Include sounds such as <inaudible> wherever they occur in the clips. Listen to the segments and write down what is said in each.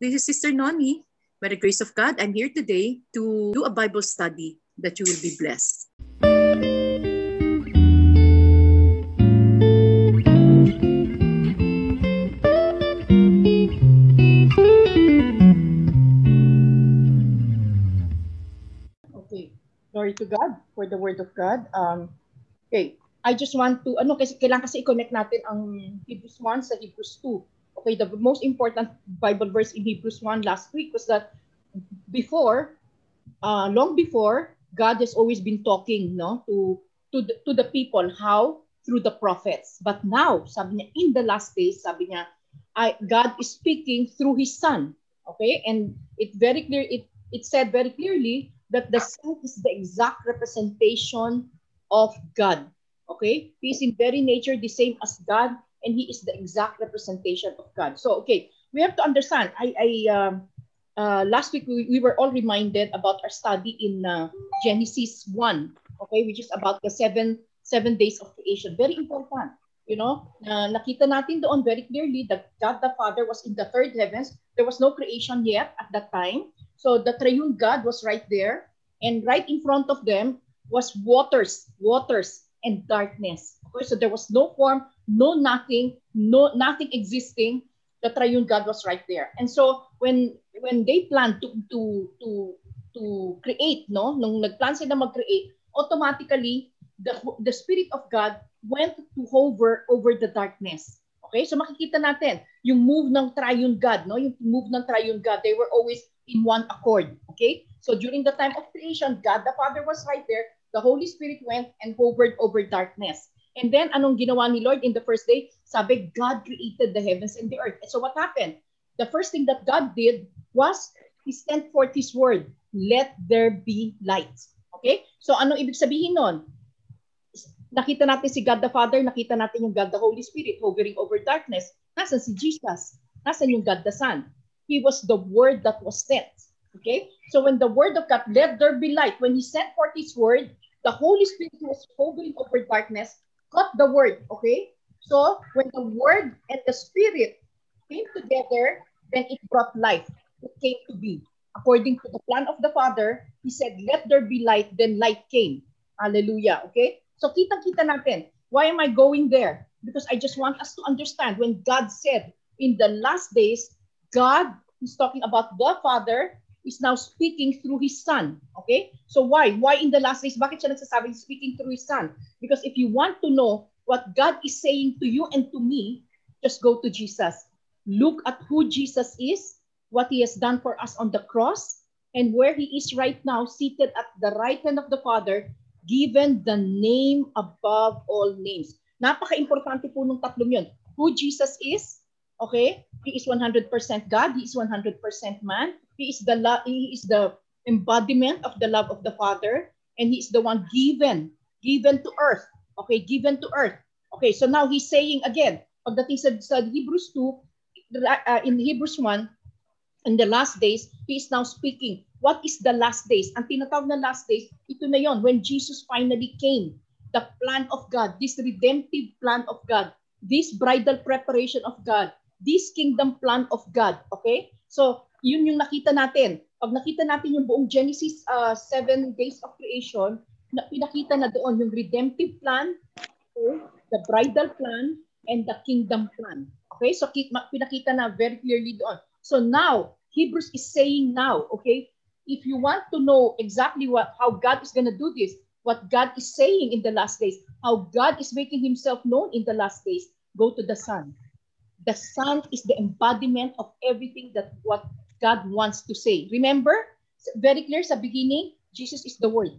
This is Sister Noni. By the grace of God, I'm here today to do a Bible study that you will be blessed. Okay. Glory to God for the word of God. Um, okay. I just want to, ano, kasi kailangan kasi i-connect natin ang Hebrews 1 sa Hebrews 2. Okay, the most important Bible verse in Hebrews 1 last week was that before, uh, long before, God has always been talking no, to, to, the, to the people. How? Through the prophets. But now, sabi niya, in the last days, sabi niya, I, God is speaking through His Son. Okay, and it very clear, it, it said very clearly that the Son is the exact representation of God. Okay? He is in very nature the same as God, and he is the exact representation of God. So, okay, we have to understand. I, I um, uh, last week we, we were all reminded about our study in uh, Genesis 1, okay, which is about the seven seven days of creation. Very important. You know, uh, nakita natin doon very clearly that God the Father was in the third heavens. There was no creation yet at that time. So the triune God was right there. And right in front of them was waters, waters, and darkness. Okay, so there was no form, no nothing, no nothing existing. The triune God was right there. And so when when they planned to to to to create, no, nung nagplan sila mag-create, automatically the the spirit of God went to hover over the darkness. Okay? So makikita natin yung move ng triune God, no? Yung move ng triune God, they were always in one accord. Okay? So during the time of creation, God the Father was right there the Holy Spirit went and hovered over darkness. And then, anong ginawa ni Lord in the first day? Sabi, God created the heavens and the earth. And so what happened? The first thing that God did was He sent forth His word, let there be light. Okay? So anong ibig sabihin nun? Nakita natin si God the Father, nakita natin yung God the Holy Spirit hovering over darkness. Nasaan si Jesus? Nasaan yung God the Son? He was the word that was sent. Okay? So when the word of God, let there be light, when He sent forth His word, the Holy Spirit was hovering over darkness, got the word, okay? So when the word and the spirit came together, then it brought life. It came to be. According to the plan of the Father, He said, let there be light, then light came. Hallelujah, okay? So kita-kita natin. Why am I going there? Because I just want us to understand when God said in the last days, God is talking about the Father is now speaking through his son. Okay? So why? Why in the last days? Bakit siya nagsasabing speaking through his son? Because if you want to know what God is saying to you and to me, just go to Jesus. Look at who Jesus is, what he has done for us on the cross, and where he is right now, seated at the right hand of the Father, given the name above all names. Napaka-importante po nung tatlong yun. Who Jesus is, okay? He is 100% God, he is 100% man, He is the he is the embodiment of the love of the Father, and he is the one given, given to earth. Okay, given to earth. Okay, so now he's saying again, pagdating sa, sa Hebrews 2, uh, in Hebrews 1, in the last days, he is now speaking. What is the last days? Ang tinatawag na last days, ito na yon when Jesus finally came. The plan of God, this redemptive plan of God, this bridal preparation of God, this kingdom plan of God. Okay? So, yun yung nakita natin. Pag nakita natin yung buong Genesis uh, seven days of creation, na pinakita na doon yung redemptive plan, okay, the bridal plan, and the kingdom plan. Okay? So pinakita na very clearly doon. So now, Hebrews is saying now, okay, if you want to know exactly what how God is going to do this, what God is saying in the last days, how God is making himself known in the last days, go to the Son. The Son is the embodiment of everything that what God wants to say. Remember, very clear sa beginning, Jesus is the Word.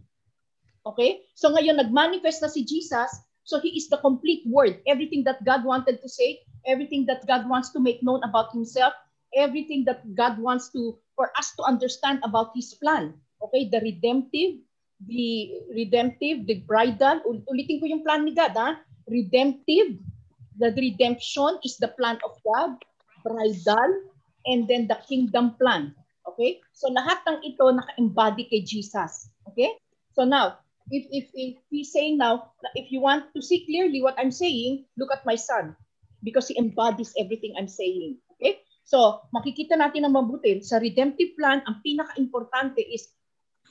Okay? So ngayon, nag-manifest na si Jesus, so He is the complete Word. Everything that God wanted to say, everything that God wants to make known about Himself, everything that God wants to, for us to understand about His plan. Okay? The redemptive, the redemptive, the bridal, ulitin ko yung plan ni God, ha? Redemptive, the redemption is the plan of God. Bridal, and then the kingdom plan. Okay? So lahat ng ito naka-embody kay Jesus. Okay? So now, if, if, if he's saying now, if you want to see clearly what I'm saying, look at my son because he embodies everything I'm saying. Okay? So, makikita natin ang mabuti sa redemptive plan, ang pinaka-importante is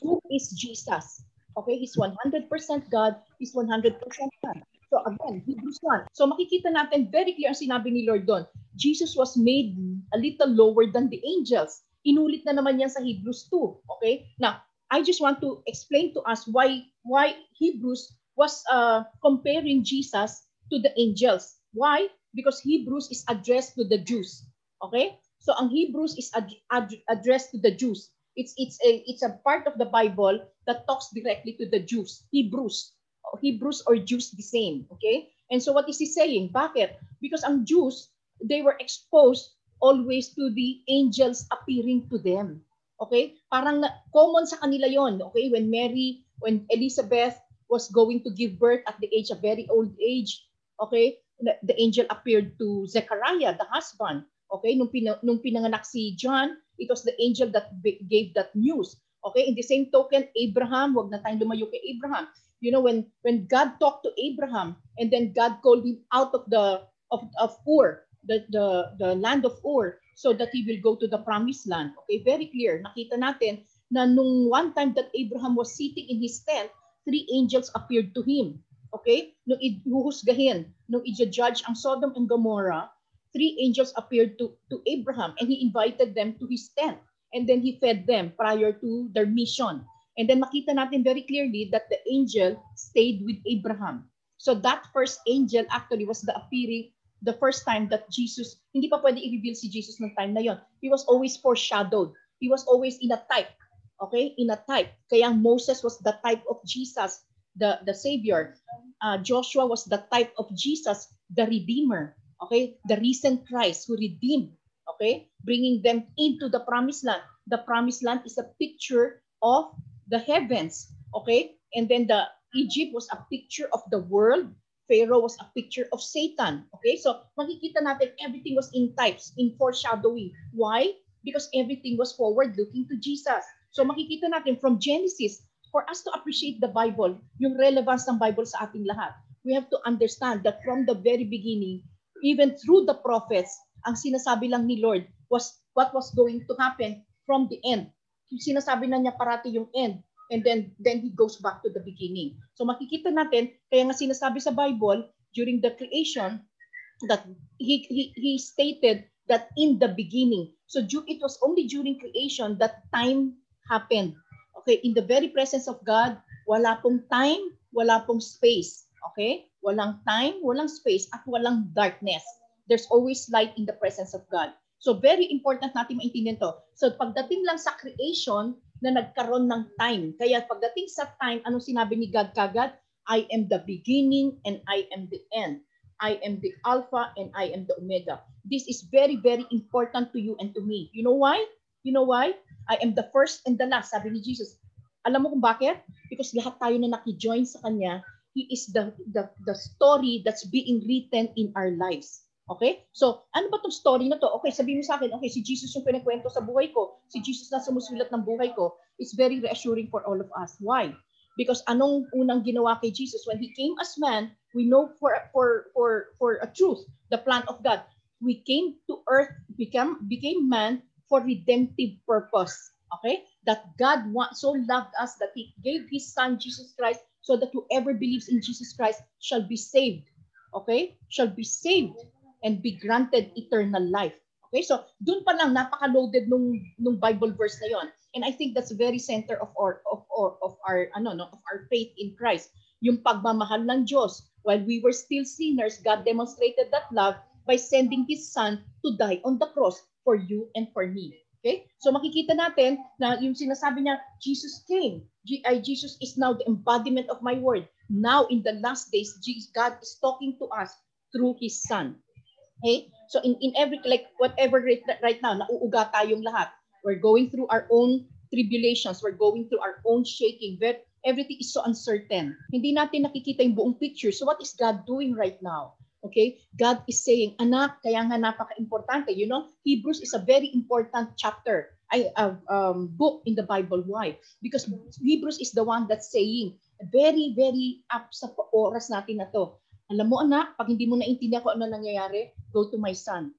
who is Jesus? Okay, he's 100% God, he's 100% man. So again, Hebrews 1. So makikita natin very clear ang sinabi ni Lord doon. Jesus was made a little lower than the angels. Inulit na naman yan sa Hebrews 2. Okay? Now, I just want to explain to us why why Hebrews was uh, comparing Jesus to the angels. Why? Because Hebrews is addressed to the Jews. Okay? So ang Hebrews is ad- ad- addressed to the Jews. It's it's a it's a part of the Bible that talks directly to the Jews. Hebrews. Hebrews or Jews the same, okay? And so what is he saying? Bakit? Because ang Jews, they were exposed always to the angels appearing to them. Okay? Parang na, common sa kanila yon. Okay? When Mary, when Elizabeth was going to give birth at the age of very old age, okay? The, angel appeared to Zechariah, the husband. Okay? Nung, pina, nung pinanganak si John, it was the angel that gave that news. Okay? In the same token, Abraham, wag na tayong lumayo kay Abraham. You know, when when God talked to Abraham and then God called him out of the of, of Ur, the, the, the land of Ur, so that he will go to the promised land. Okay, very clear. Nakita natin na nung one time that Abraham was sitting in his tent, three angels appeared to him. Okay? Nung ihuhusgahin, nung i-judge ang Sodom and Gomorrah, three angels appeared to, to Abraham and he invited them to his tent. And then he fed them prior to their mission. And then makita natin very clearly that the angel stayed with Abraham. So that first angel actually was the appearing the first time that Jesus, hindi pa pwede i-reveal si Jesus ng time na yon. He was always foreshadowed. He was always in a type. Okay? In a type. Kaya Moses was the type of Jesus, the, the Savior. Uh, Joshua was the type of Jesus, the Redeemer. Okay? The recent Christ who redeemed. Okay? Bringing them into the promised land. The promised land is a picture of the heavens. Okay? And then the Egypt was a picture of the world Pharaoh was a picture of Satan. Okay, so makikita natin everything was in types, in foreshadowing. Why? Because everything was forward looking to Jesus. So makikita natin from Genesis, for us to appreciate the Bible, yung relevance ng Bible sa ating lahat, we have to understand that from the very beginning, even through the prophets, ang sinasabi lang ni Lord was what was going to happen from the end. Sinasabi na niya parati yung end and then then he goes back to the beginning. So makikita natin, kaya nga sinasabi sa Bible during the creation that he he, he stated that in the beginning. So it was only during creation that time happened. Okay, in the very presence of God, wala pong time, wala pong space. Okay? Walang time, walang space, at walang darkness. There's always light in the presence of God. So very important natin maintindihan to. So pagdating lang sa creation, na nagkaroon ng time. Kaya pagdating sa time, anong sinabi ni God kagad? I am the beginning and I am the end. I am the Alpha and I am the Omega. This is very, very important to you and to me. You know why? You know why? I am the first and the last, sabi ni Jesus. Alam mo kung bakit? Because lahat tayo na nakijoin sa Kanya, He is the, the, the story that's being written in our lives. Okay? So, ano ba tong story na to? Okay, sabihin mo sa akin, okay, si Jesus yung kinikwento sa buhay ko. Si Jesus na sumusulat ng buhay ko. It's very reassuring for all of us. Why? Because anong unang ginawa kay Jesus when he came as man, we know for for for for a truth, the plan of God. We came to earth, became became man for redemptive purpose. Okay? That God want, so loved us that he gave his son Jesus Christ so that whoever believes in Jesus Christ shall be saved. Okay? Shall be saved and be granted eternal life. Okay, so doon pa lang napaka-loaded nung nung Bible verse na 'yon. And I think that's very center of our of, of, of our ano no of our faith in Christ. Yung pagmamahal ng Diyos. While we were still sinners, God demonstrated that love by sending His Son to die on the cross for you and for me. Okay? So makikita natin na yung sinasabi niya, Jesus came. Jesus is now the embodiment of my word. Now in the last days, God is talking to us through His Son. Okay? So in, in every, like whatever right, right now, nauuga tayong lahat. We're going through our own tribulations. We're going through our own shaking. But everything is so uncertain. Hindi natin nakikita yung buong picture. So what is God doing right now? Okay? God is saying, anak, kaya nga napaka-importante. You know, Hebrews is a very important chapter, I, uh, um, book in the Bible. Why? Because Hebrews is the one that's saying, very, very up sa oras natin na to. Alam mo anak, pag hindi mo naintindihan kung ano nangyayari, go to my son.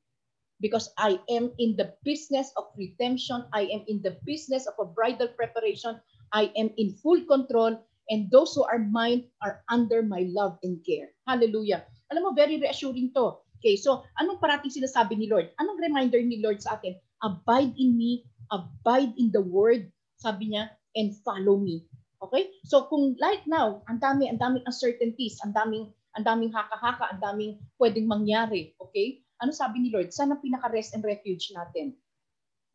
because I am in the business of redemption. I am in the business of a bridal preparation. I am in full control and those who are mine are under my love and care. Hallelujah. Alam mo, very reassuring to. Okay, so anong parating sinasabi ni Lord? Anong reminder ni Lord sa atin? Abide in me, abide in the word, sabi niya, and follow me. Okay? So kung right now, ang dami, ang daming uncertainties, ang daming ang daming haka-haka, ang daming pwedeng mangyari, okay? Ano sabi ni Lord? Sana pinaka-rest and refuge natin.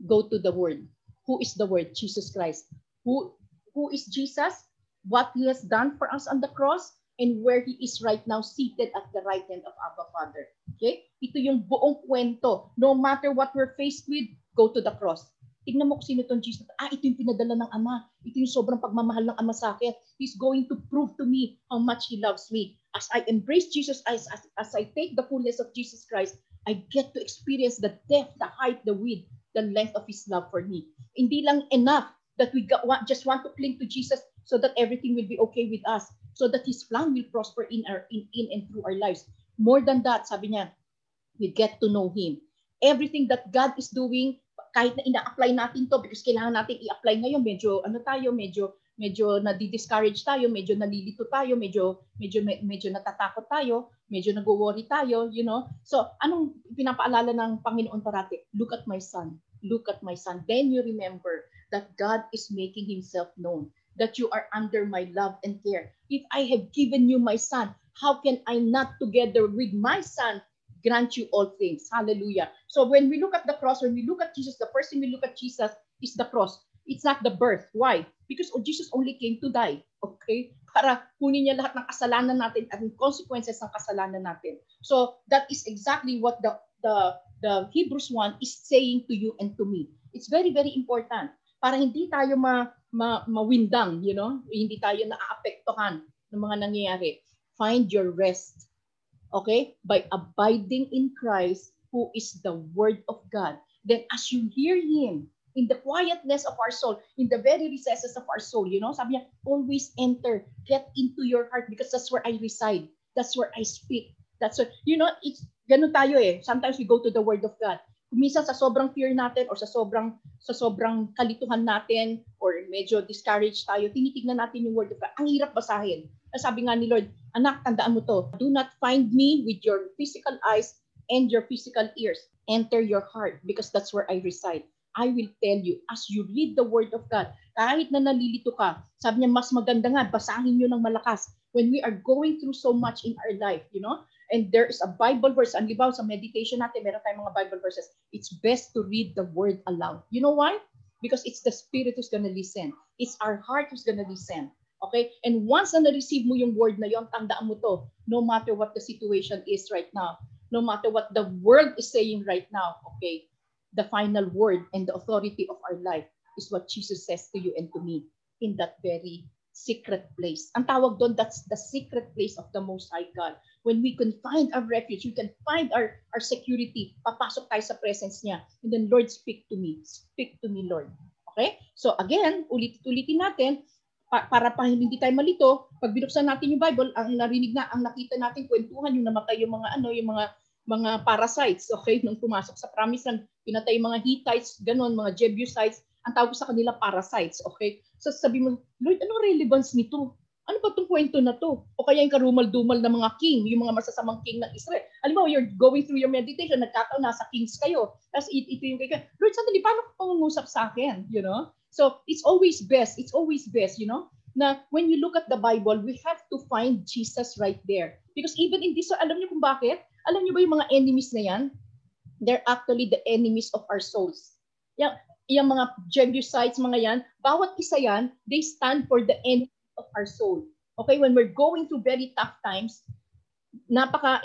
Go to the word. Who is the word? Jesus Christ. Who who is Jesus? What he has done for us on the cross and where he is right now seated at the right hand of Abba Father. Okay? Ito yung buong kwento. No matter what we're faced with, go to the cross. Tingnan mo kung sino itong Jesus. Ah, ito yung pinadala ng Ama. Ito yung sobrang pagmamahal ng Ama sa akin. He's going to prove to me how much He loves me. As I embrace Jesus, as, as, as I take the fullness of Jesus Christ, I get to experience the depth, the height, the width, the length of His love for me. Hindi lang enough that we got, just want to cling to Jesus so that everything will be okay with us, so that His plan will prosper in our in, in and through our lives. More than that, sabi niya, we get to know Him. Everything that God is doing, kahit na ina-apply natin to because kailangan natin i-apply ngayon medyo ano tayo medyo medyo na-discourage tayo medyo nalilito tayo medyo medyo medyo natatakot tayo medyo nagwo-worry tayo you know so anong pinapaalala ng Panginoon parati look at my son look at my son then you remember that God is making himself known that you are under my love and care if I have given you my son how can I not together with my son grant you all things. Hallelujah. So when we look at the cross, when we look at Jesus, the first thing we look at Jesus is the cross. It's not the birth. Why? Because oh, Jesus only came to die. Okay? Para kunin niya lahat ng kasalanan natin at consequences ng kasalanan natin. So that is exactly what the the the Hebrews 1 is saying to you and to me. It's very very important para hindi tayo ma, ma mawindang, you know? Hindi tayo naaapektuhan ng mga nangyayari. Find your rest okay, by abiding in Christ, who is the Word of God. Then as you hear Him in the quietness of our soul, in the very recesses of our soul, you know, sabi niya, always enter, get into your heart because that's where I reside. That's where I speak. That's what, you know, it's, ganun tayo eh. Sometimes we go to the Word of God. Minsan sa sobrang fear natin or sa sobrang sa sobrang kalituhan natin or medyo discouraged tayo, tinitignan natin yung Word of God. Ang hirap basahin. Sabi nga ni Lord, anak, tandaan mo to. Do not find me with your physical eyes and your physical ears. Enter your heart because that's where I reside. I will tell you, as you read the Word of God, kahit na nalilito ka, sabi niya, mas maganda nga, basahin nyo ng malakas when we are going through so much in our life, you know? And there is a Bible verse, ang libaw sa meditation natin, meron tayong mga Bible verses. It's best to read the Word aloud. You know why? Because it's the Spirit who's gonna listen. It's our heart who's gonna listen. Okay? And once na na-receive mo yung word na yon, tandaan mo to, no matter what the situation is right now, no matter what the world is saying right now, okay? The final word and the authority of our life is what Jesus says to you and to me in that very secret place. Ang tawag doon, that's the secret place of the Most High God. When we can find our refuge, we can find our, our security, papasok tayo sa presence niya. And then, Lord, speak to me. Speak to me, Lord. Okay? So again, ulit-ulitin natin, pa, para pa hindi tayo malito, pag binuksan natin yung Bible, ang narinig na, ang nakita natin kwentuhan yung namatay yung mga ano, yung mga mga parasites, okay, nung pumasok sa promise land, pinatay mga Hittites, ganun, mga Jebusites, ang tawag sa kanila parasites, okay? So sabi mo, Lord, anong relevance nito? Ano ba itong kwento na to? O kaya yung karumal-dumal na mga king, yung mga masasamang king ng Israel. Alam mo, you're going through your meditation, nagkataon nasa kings kayo. Tapos ito, ito yung kaya, Lord, sandali, paano ka pangungusap sa akin? You know? So it's always best, it's always best, you know, na when you look at the Bible, we have to find Jesus right there. Because even in this, alam niyo kung bakit? Alam niyo ba yung mga enemies na yan? They're actually the enemies of our souls. Yung, yung mga Jebusites, mga yan, bawat isa yan, they stand for the enemy of our soul. Okay, when we're going through very tough times, napaka,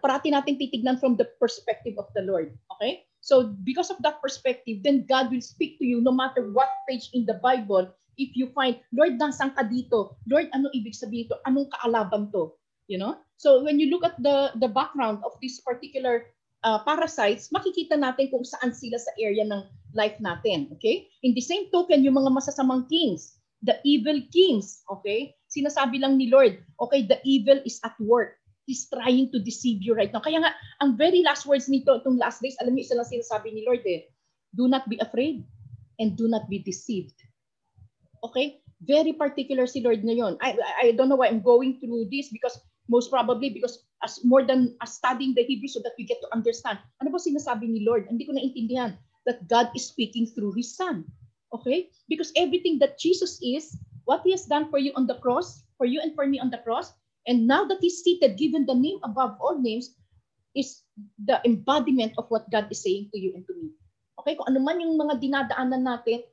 parati natin titignan from the perspective of the Lord. Okay? So because of that perspective, then God will speak to you no matter what page in the Bible. If you find, Lord, nasan ka dito? Lord, ano ibig sabihin ito? Anong kaalaban to? You know? So when you look at the the background of this particular uh, parasites, makikita natin kung saan sila sa area ng life natin. Okay? In the same token, yung mga masasamang kings, the evil kings, okay? Sinasabi lang ni Lord, okay, the evil is at work. He's trying to deceive you right now. Kaya nga, ang very last words nito, itong last days, alam niyo, isa lang sinasabi ni Lord eh, do not be afraid and do not be deceived. Okay? Very particular si Lord ngayon. I, I don't know why I'm going through this because most probably because as more than as studying the Hebrew so that we get to understand. Ano ba sinasabi ni Lord? Hindi ko naintindihan that God is speaking through His Son. Okay? Because everything that Jesus is, what He has done for you on the cross, for you and for me on the cross, And now that he's seated, given the name above all names, is the embodiment of what God is saying to you and to me. Okay, kung ano man yung mga dinadaanan natin,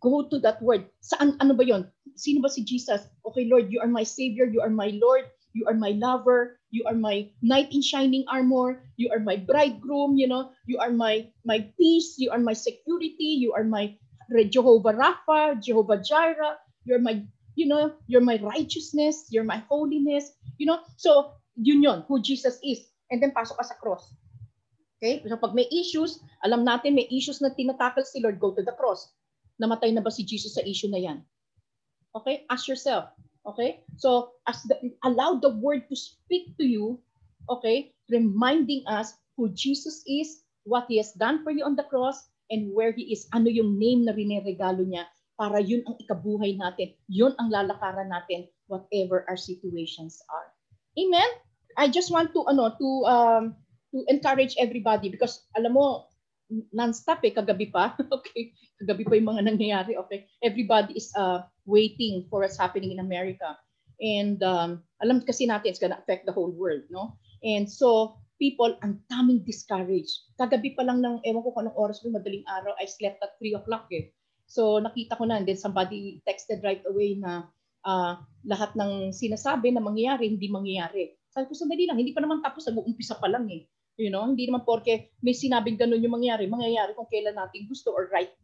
go to that word. Saan, ano ba yon? Sino ba si Jesus? Okay, Lord, you are my Savior, you are my Lord, you are my lover, you are my knight in shining armor, you are my bridegroom, you know, you are my my peace, you are my security, you are my Jehovah Rapha, Jehovah Jireh, you're my you know, you're my righteousness, you're my holiness, you know. So, yun yun, who Jesus is. And then pasok ka sa cross. Okay? So pag may issues, alam natin may issues na tinatakal si Lord, go to the cross. Namatay na ba si Jesus sa issue na yan? Okay? Ask yourself. Okay? So, as the, allow the word to speak to you, okay? Reminding us who Jesus is, what He has done for you on the cross, and where He is. Ano yung name na rineregalo niya para yun ang ikabuhay natin. Yun ang lalakaran natin whatever our situations are. Amen? I just want to ano to um to encourage everybody because alam mo non-stop eh kagabi pa. <laughs> okay. Kagabi pa yung mga nangyayari. Okay. Everybody is uh waiting for what's happening in America. And um alam kasi natin it's gonna affect the whole world, no? And so people ang daming discouraged. Kagabi pa lang ng ewan ko kung anong oras madaling araw I slept at 3 o'clock eh. So nakita ko na, and then somebody texted right away na uh, lahat ng sinasabi na mangyayari, hindi mangyayari. Sabi ko, sandali lang, hindi pa naman tapos, nag-uumpisa pa lang eh. You know, hindi naman porke may sinabing ganun yung mangyayari, mangyayari kung kailan natin gusto or right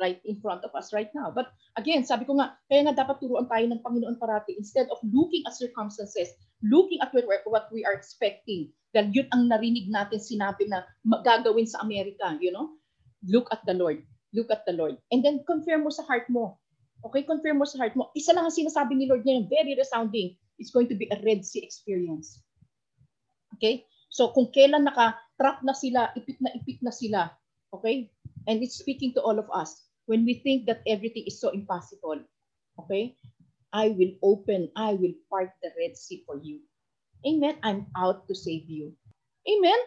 right in front of us right now. But again, sabi ko nga, kaya nga dapat turuan tayo ng Panginoon parati instead of looking at circumstances, looking at what we are expecting. Dahil yun ang narinig natin sinabi na gagawin sa Amerika, you know? Look at the Lord look at the Lord. And then confirm mo sa heart mo. Okay, confirm mo sa heart mo. Isa lang ang sinasabi ni Lord ngayon, very resounding. It's going to be a Red Sea experience. Okay? So kung kailan naka-trap na sila, ipit na ipit na sila. Okay? And it's speaking to all of us. When we think that everything is so impossible. Okay? I will open, I will part the Red Sea for you. Amen? I'm out to save you. Amen?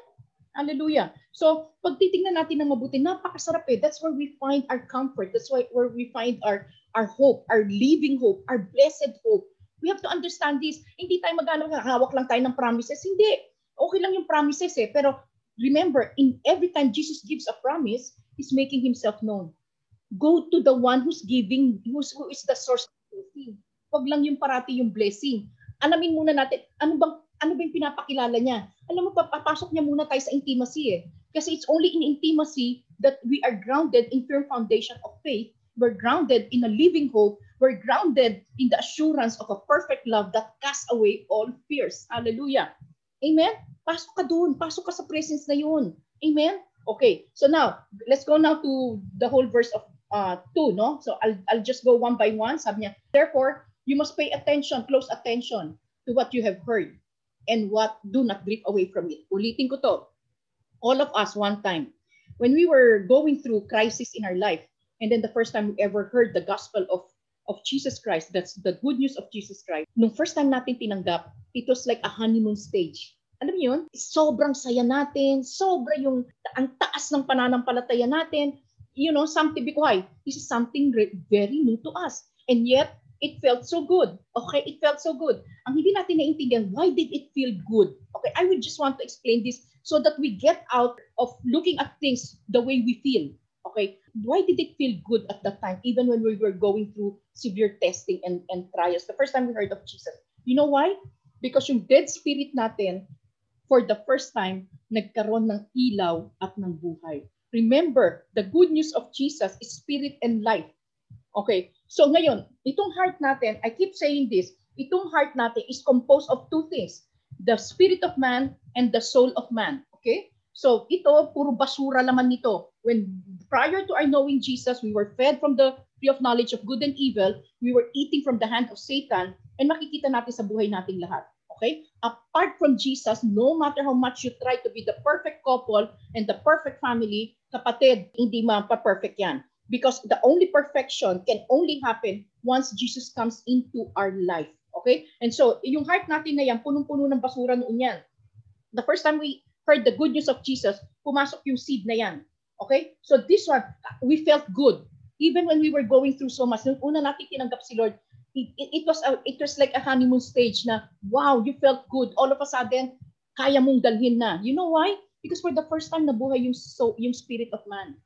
Hallelujah. So, pag titingnan natin ng mabuti, napakasarap eh. That's where we find our comfort. That's why where we find our our hope, our living hope, our blessed hope. We have to understand this. Hindi tayo magano hawak lang tayo ng promises. Hindi. Okay lang yung promises eh. Pero remember, in every time Jesus gives a promise, He's making Himself known. Go to the one who's giving, who's, who is the source of blessing. Huwag lang yung parati yung blessing. Alamin muna natin, ano bang ano ba yung pinapakilala niya? Alam mo, papasok niya muna tayo sa intimacy eh. Kasi it's only in intimacy that we are grounded in firm foundation of faith. We're grounded in a living hope. We're grounded in the assurance of a perfect love that casts away all fears. Hallelujah. Amen? Pasok ka doon. Pasok ka sa presence na yun. Amen? Okay. So now, let's go now to the whole verse of uh, 2, no? So I'll, I'll just go one by one. Sabi niya, therefore, you must pay attention, close attention to what you have heard and what do not drift away from it. Ulitin ko to. All of us one time, when we were going through crisis in our life, and then the first time we ever heard the gospel of of Jesus Christ, that's the good news of Jesus Christ. Nung first time natin tinanggap, it was like a honeymoon stage. Alam niyo yun? Sobrang saya natin, sobra yung ang taas ng pananampalataya natin. You know, something because this is something very new to us. And yet, it felt so good. Okay, it felt so good. Ang hindi natin naiintindihan, why did it feel good? Okay, I would just want to explain this so that we get out of looking at things the way we feel. Okay, why did it feel good at that time, even when we were going through severe testing and, and trials? The first time we heard of Jesus. You know why? Because yung dead spirit natin, for the first time, nagkaroon ng ilaw at ng buhay. Remember, the good news of Jesus is spirit and life. Okay, so ngayon, itong heart natin, I keep saying this, itong heart natin is composed of two things, the spirit of man and the soul of man. Okay? So ito, puro basura naman nito. When prior to our knowing Jesus, we were fed from the tree of knowledge of good and evil, we were eating from the hand of Satan, and makikita natin sa buhay nating lahat. Okay? Apart from Jesus, no matter how much you try to be the perfect couple and the perfect family, kapatid, hindi ma-perfect yan. Because the only perfection can only happen once Jesus comes into our life. Okay? And so, yung heart natin na yan, punong-puno ng basura noon yan. The first time we heard the good news of Jesus, pumasok yung seed na yan. Okay? So this one, we felt good. Even when we were going through so much, nung una natin tinanggap si Lord, it, it, it was a, it was like a honeymoon stage na, wow, you felt good. All of a sudden, kaya mong dalhin na. You know why? Because for the first time nabuhay yung, so, yung spirit of man.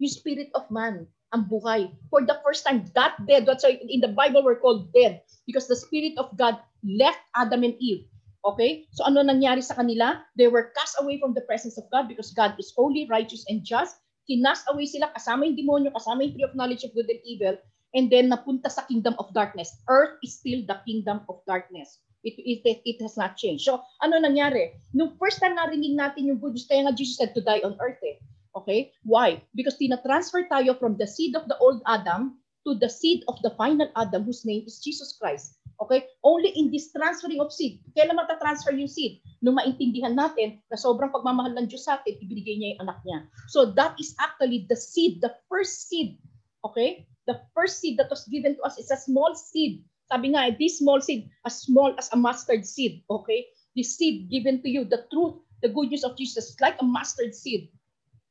Yung spirit of man ang buhay. For the first time, that dead, that's why in the Bible we're called dead because the Spirit of God left Adam and Eve. Okay? So ano nangyari sa kanila? They were cast away from the presence of God because God is holy, righteous, and just. Kinast away sila kasama yung demonyo, kasama yung tree of knowledge of good and evil, and then napunta sa kingdom of darkness. Earth is still the kingdom of darkness. It, it, it, has not changed. So, ano nangyari? Nung first time narinig natin yung good news, kaya nga Jesus said to die on earth eh. Okay? Why? Because tina-transfer tayo from the seed of the old Adam to the seed of the final Adam whose name is Jesus Christ. Okay? Only in this transferring of seed. Kailan mata-transfer yung seed? Nung maintindihan natin na sobrang pagmamahal ng Diyos sa atin, ibinigay niya yung anak niya. So that is actually the seed, the first seed. Okay? The first seed that was given to us is a small seed. Sabi nga, this small seed, as small as a mustard seed. Okay? This seed given to you, the truth, the good news of Jesus, like a mustard seed.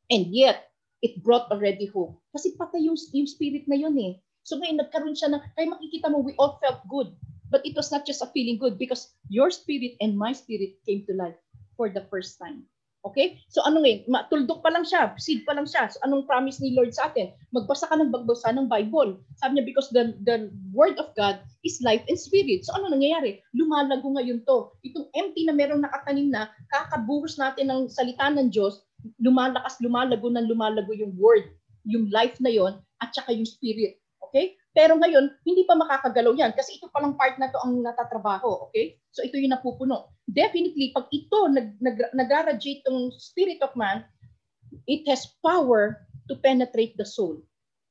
And yet, it brought already hope. Kasi patay yung, yung spirit na yun eh. So ngayon, nagkaroon siya ng, kaya makikita mo, we all felt good. But it was not just a feeling good because your spirit and my spirit came to life for the first time. Okay? So ano ngayon, tuldok pa lang siya, seed pa lang siya. So anong promise ni Lord sa atin? Magbasa ka ng bagbasa ng Bible. Sabi niya, because the, the Word of God is life and spirit. So ano nangyayari? Lumalago ngayon to. Itong empty na merong nakatanim na, kakabuhos natin ng salita ng Diyos, lumalakas, lumalago ng lumalago yung Word, yung life na yon at saka yung spirit. Okay? Pero ngayon, hindi pa makakagalaw yan kasi ito palang part na to ang natatrabaho. Okay? So ito yung napupuno. Definitely, pag ito nag, nag, nag-radiate spirit of man, it has power to penetrate the soul,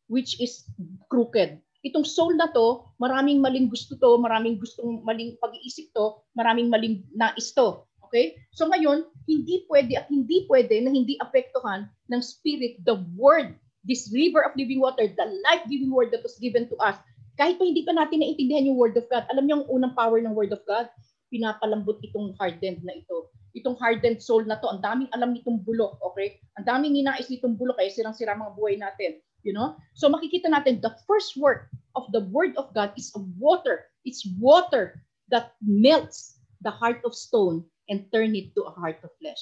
which is crooked. Itong soul na to, maraming maling gusto to, maraming gustong maling pag-iisip to, maraming maling nais to. Okay? So ngayon, hindi pwede at hindi pwede na hindi apektuhan ng spirit the word this river of living water, the life-giving word that was given to us, kahit pa hindi pa natin naintindihan yung word of God, alam niyo ang unang power ng word of God? Pinapalambot itong hardened na ito. Itong hardened soul na to, ang daming alam nitong bulok, okay? Ang daming ninais nitong bulok, kaya sirang-sira mga buhay natin. You know? So makikita natin, the first work of the word of God is a water. It's water that melts the heart of stone and turn it to a heart of flesh.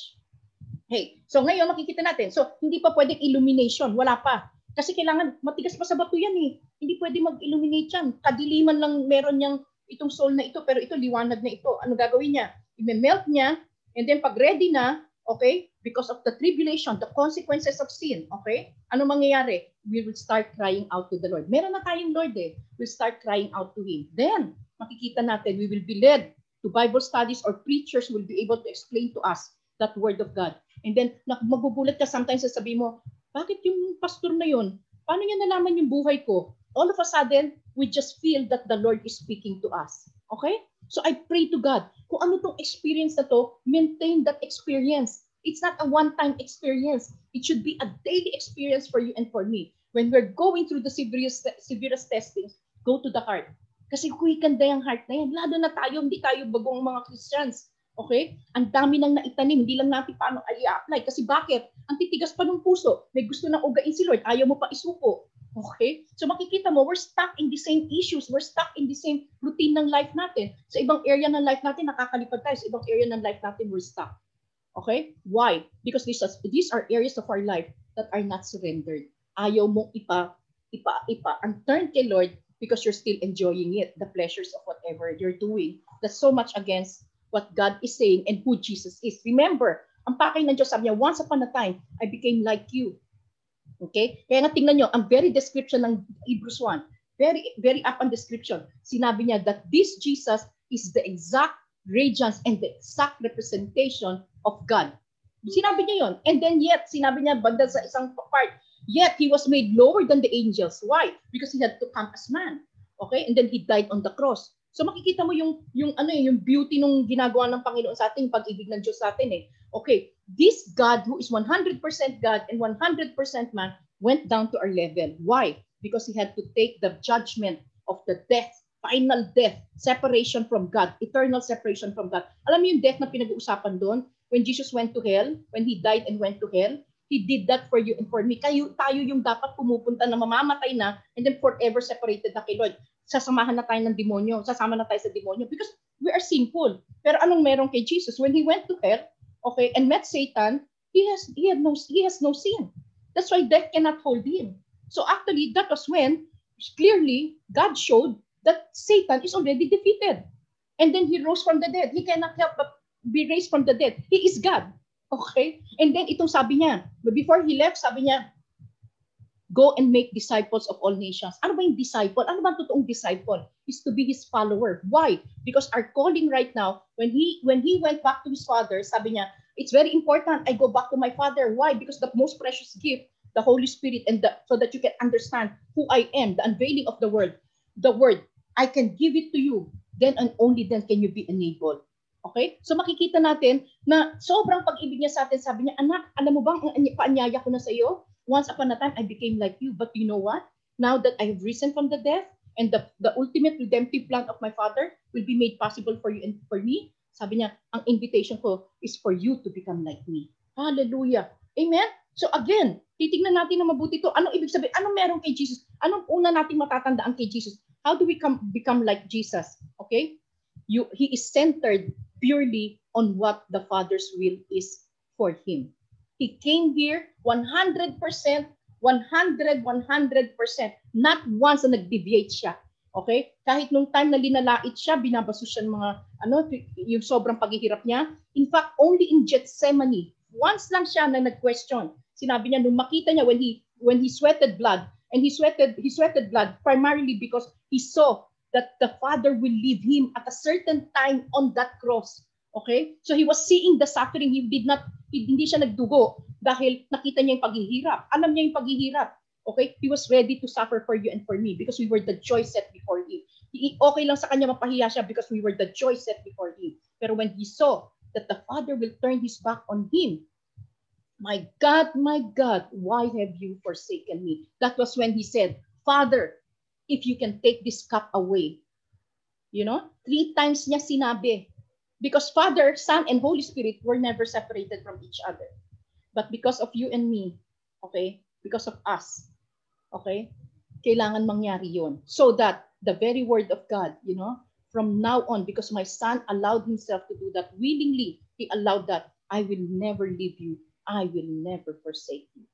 Hey, so ngayon makikita natin. So hindi pa pwedeng illumination, wala pa. Kasi kailangan matigas pa sa bato yan eh. Hindi pwede mag-illuminate yan. Kadiliman lang meron niyang itong soul na ito pero ito liwanag na ito. Ano gagawin niya? I-melt niya and then pag ready na, okay? Because of the tribulation, the consequences of sin, okay? Ano mangyayari? We will start crying out to the Lord. Meron na tayong Lord eh. We'll start crying out to Him. Then, makikita natin, we will be led to Bible studies or preachers will be able to explain to us that word of God. And then, magugulat ka sometimes sabi mo, bakit yung pastor na yun? Paano niya nalaman yung buhay ko? All of a sudden, we just feel that the Lord is speaking to us. Okay? So I pray to God, kung ano tong experience na to, maintain that experience. It's not a one-time experience. It should be a daily experience for you and for me. When we're going through the severest, severest testings, go to the heart. Kasi quicken na yung heart na yan. Lalo na tayo, hindi tayo bagong mga Christians. Okay? Ang dami nang naitanim, hindi lang natin paano i-apply. Kasi bakit? Ang titigas pa ng puso. May gusto nang ugain si Lord, ayaw mo pa isuko. Okay? So makikita mo, we're stuck in the same issues. We're stuck in the same routine ng life natin. Sa ibang area ng life natin, nakakalipad tayo. Sa ibang area ng life natin, we're stuck. Okay? Why? Because these are, these are areas of our life that are not surrendered. Ayaw mong ipa, ipa, ipa, and turn kay Lord because you're still enjoying it, the pleasures of whatever you're doing. That's so much against what God is saying and who Jesus is. Remember, ang pakay ng Diyos, sabi niya, once upon a time, I became like you. Okay? Kaya nga tingnan nyo, ang very description ng Hebrews 1, very, very up on description, sinabi niya that this Jesus is the exact radiance and the exact representation of God. Sinabi niya yon. And then yet, sinabi niya banda sa isang part, yet he was made lower than the angels. Why? Because he had to come as man. Okay? And then he died on the cross. So makikita mo yung yung ano eh, yung beauty nung ginagawa ng Panginoon sa atin, pag-ibig ng Diyos sa atin eh. Okay, this God who is 100% God and 100% man went down to our level. Why? Because he had to take the judgment of the death, final death, separation from God, eternal separation from God. Alam mo yung death na pinag-uusapan doon? When Jesus went to hell, when he died and went to hell, He did that for you and for me. Kayo, tayo yung dapat pumupunta na mamamatay na and then forever separated na kay Lord sasamahan na tayo ng demonyo, sasama na tayo sa demonyo because we are sinful. Pero anong meron kay Jesus? When he went to hell, okay, and met Satan, he has he had no he has no sin. That's why death cannot hold him. So actually, that was when clearly God showed that Satan is already defeated. And then he rose from the dead. He cannot help but be raised from the dead. He is God. Okay? And then itong sabi niya, before he left, sabi niya, go and make disciples of all nations. Ano ba yung disciple? Ano ba ang totoong disciple? Is to be his follower. Why? Because our calling right now, when he when he went back to his father, sabi niya, it's very important I go back to my father. Why? Because the most precious gift, the Holy Spirit, and the, so that you can understand who I am, the unveiling of the word, the word, I can give it to you. Then and only then can you be enabled. Okay? So makikita natin na sobrang pag-ibig niya sa atin. Sabi niya, anak, alam mo bang ang paanyaya ko na sa iyo? Once upon a time, I became like you. But you know what? Now that I have risen from the death, and the, the ultimate redemptive plan of my Father will be made possible for you and for me, sabi niya, ang invitation ko is for you to become like me. Hallelujah. Amen? So again, titingnan natin na mabuti ito. Anong ibig sabihin? Anong meron kay Jesus? Anong una nating matatandaan kay Jesus? How do we come, become like Jesus? Okay? You, he is centered purely on what the Father's will is for him. He came here 100%, 100, 100%. Not once na nag-deviate siya. Okay? Kahit nung time na linalait siya, binabaso siya ng mga, ano, yung sobrang paghihirap niya. In fact, only in Gethsemane, once lang siya na nag-question. Sinabi niya, nung makita niya when he, when he sweated blood, and he sweated, he sweated blood primarily because he saw that the Father will leave him at a certain time on that cross. Okay? So he was seeing the suffering. He did not, hindi siya nagdugo dahil nakita niya yung paghihirap. Alam niya yung paghihirap. Okay? He was ready to suffer for you and for me because we were the joy set before him. Okay lang sa kanya mapahiya siya because we were the joy set before him. Pero when he saw that the Father will turn his back on him, my God, my God, why have you forsaken me? That was when he said, Father, if you can take this cup away. You know, three times niya sinabi, Because Father, Son, and Holy Spirit were never separated from each other. But because of you and me, okay, because of us, okay, kailangan mangyari yon So that the very word of God, you know, from now on, because my son allowed himself to do that willingly, he allowed that, I will never leave you. I will never forsake you.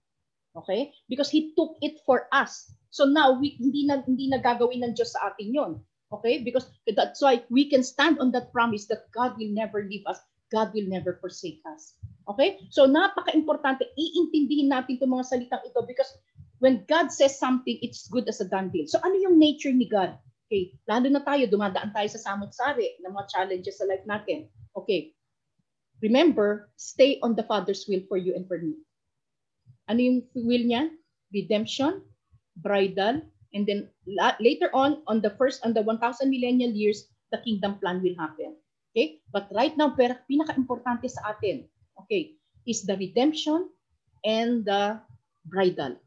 Okay? Because he took it for us. So now, we, hindi na, hindi na gagawin ng Diyos sa atin yon Okay? Because that's why we can stand on that promise that God will never leave us. God will never forsake us. Okay? So napaka-importante, iintindihin natin itong mga salitang ito because when God says something, it's good as a done deal. So ano yung nature ni God? Okay, lalo na tayo, dumadaan tayo sa samot-sari ng mga challenges sa life natin. Okay, remember, stay on the Father's will for you and for me. Ano yung will niya? Redemption, bridal, And then later on, on the first, on the 1,000 millennial years, the kingdom plan will happen. Okay? But right now, pinaka-importante sa atin, okay, is the redemption and the bridal.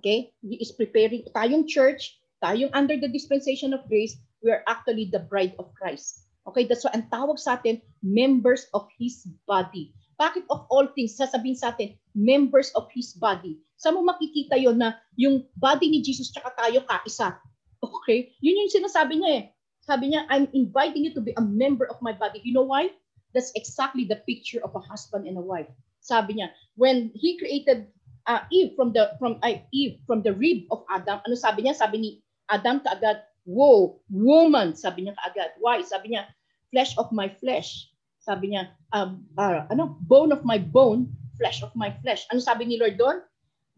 Okay? Is preparing, tayong church, tayong under the dispensation of grace, we are actually the bride of Christ. Okay? That's why ang tawag sa atin, members of His body. Bakit of all things, sasabihin sa atin, members of His body. Sa mo makikita yon na yung body ni Jesus tsaka tayo kaisa. Okay? Yun yung sinasabi niya eh. Sabi niya, I'm inviting you to be a member of my body. You know why? That's exactly the picture of a husband and a wife. Sabi niya, when he created uh, Eve from the from uh, Eve from the rib of Adam, ano sabi niya? Sabi ni Adam kaagad, "Whoa, woman," sabi niya kaagad. Why? Sabi niya, "Flesh of my flesh." Sabi niya, um, uh, ano, bone of my bone, flesh of my flesh. Ano sabi ni Lord doon?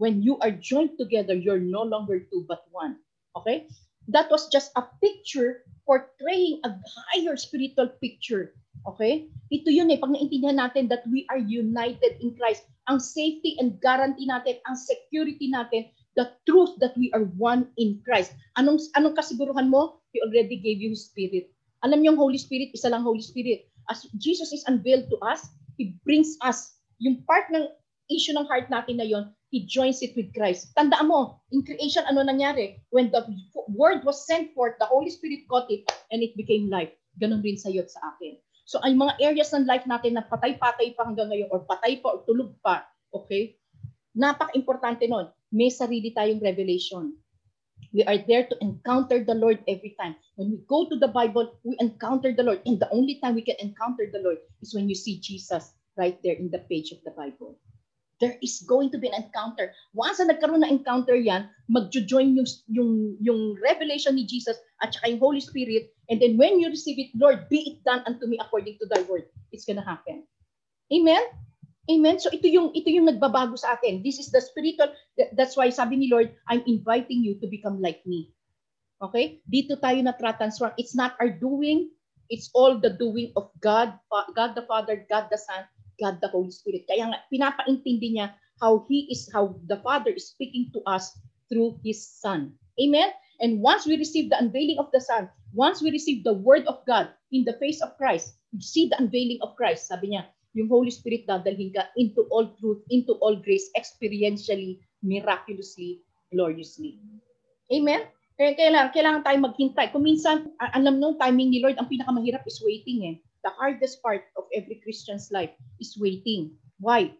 When you are joined together, you're no longer two but one. Okay? That was just a picture portraying a higher spiritual picture. Okay? Ito yun eh, pag naintindihan natin that we are united in Christ, ang safety and guarantee natin, ang security natin, the truth that we are one in Christ. Anong anong kasiguruhan mo? He already gave you His Spirit. Alam niyo, Holy Spirit, isa lang Holy Spirit. As Jesus is unveiled to us, He brings us yung part ng issue ng heart natin na yon, He joins it with Christ. Tandaan mo, in creation, ano nangyari? When the word was sent forth, the Holy Spirit got it, and it became life. Ganon rin sa iyo at sa akin. So, ay mga areas ng life natin na patay-patay pa hanggang ngayon, or patay pa, or tulog pa, okay? Napaka-importante nun. May sarili tayong revelation. We are there to encounter the Lord every time. When we go to the Bible, we encounter the Lord. And the only time we can encounter the Lord is when you see Jesus right there in the page of the Bible there is going to be an encounter. Once na nagkaroon ng encounter yan, magjo-join yung, yung, yung revelation ni Jesus at saka yung Holy Spirit. And then when you receive it, Lord, be it done unto me according to thy word. It's gonna happen. Amen? Amen? So ito yung, ito yung nagbabago sa atin. This is the spiritual, that's why sabi ni Lord, I'm inviting you to become like me. Okay? Dito tayo na transform. It's not our doing, it's all the doing of God, God the Father, God the Son, God the Holy Spirit. Kaya nga, pinapaintindi niya how He is, how the Father is speaking to us through His Son. Amen? And once we receive the unveiling of the Son, once we receive the Word of God in the face of Christ, we see the unveiling of Christ. Sabi niya, yung Holy Spirit dadalhin ka into all truth, into all grace, experientially, miraculously, gloriously. Amen? Kaya kailangan, kailangan tayo maghintay. Kung minsan, alam nung timing ni Lord, ang pinakamahirap is waiting eh the hardest part of every Christian's life is waiting. Why?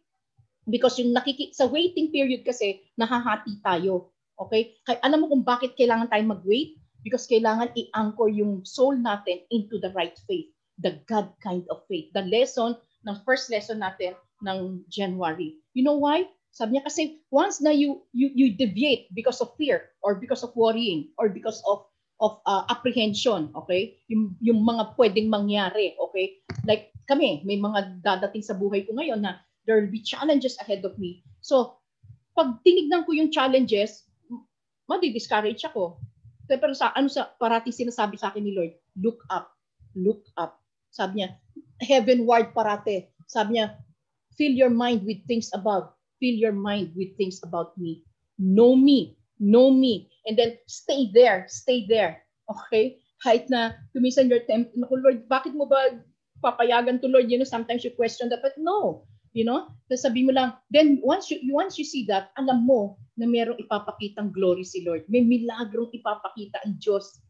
Because yung nakiki sa waiting period kasi nahahati tayo. Okay? Kaya alam mo kung bakit kailangan tayo mag-wait? Because kailangan i-anchor yung soul natin into the right faith, the God kind of faith. The lesson ng first lesson natin ng January. You know why? Sabi niya kasi once na you you you deviate because of fear or because of worrying or because of of uh, apprehension, okay? Yung, yung mga pwedeng mangyari, okay? Like kami, may mga dadating sa buhay ko ngayon na there will be challenges ahead of me. So, pag tinignan ko yung challenges, madi-discourage ako. Pero sa ano sa parati sinasabi sa akin ni Lord, look up, look up. Sabi niya, heavenward parate. Sabi niya, fill your mind with things above. Fill your mind with things about me. Know me know me, and then stay there, stay there. Okay? Kahit na tumisan your temp, naku Lord, bakit mo ba papayagan to Lord? You know, sometimes you question that, but no. You know? Tapos sabi mo lang, then once you, once you see that, alam mo na merong ipapakitang glory si Lord. May milagrong ipapakita ang Diyos.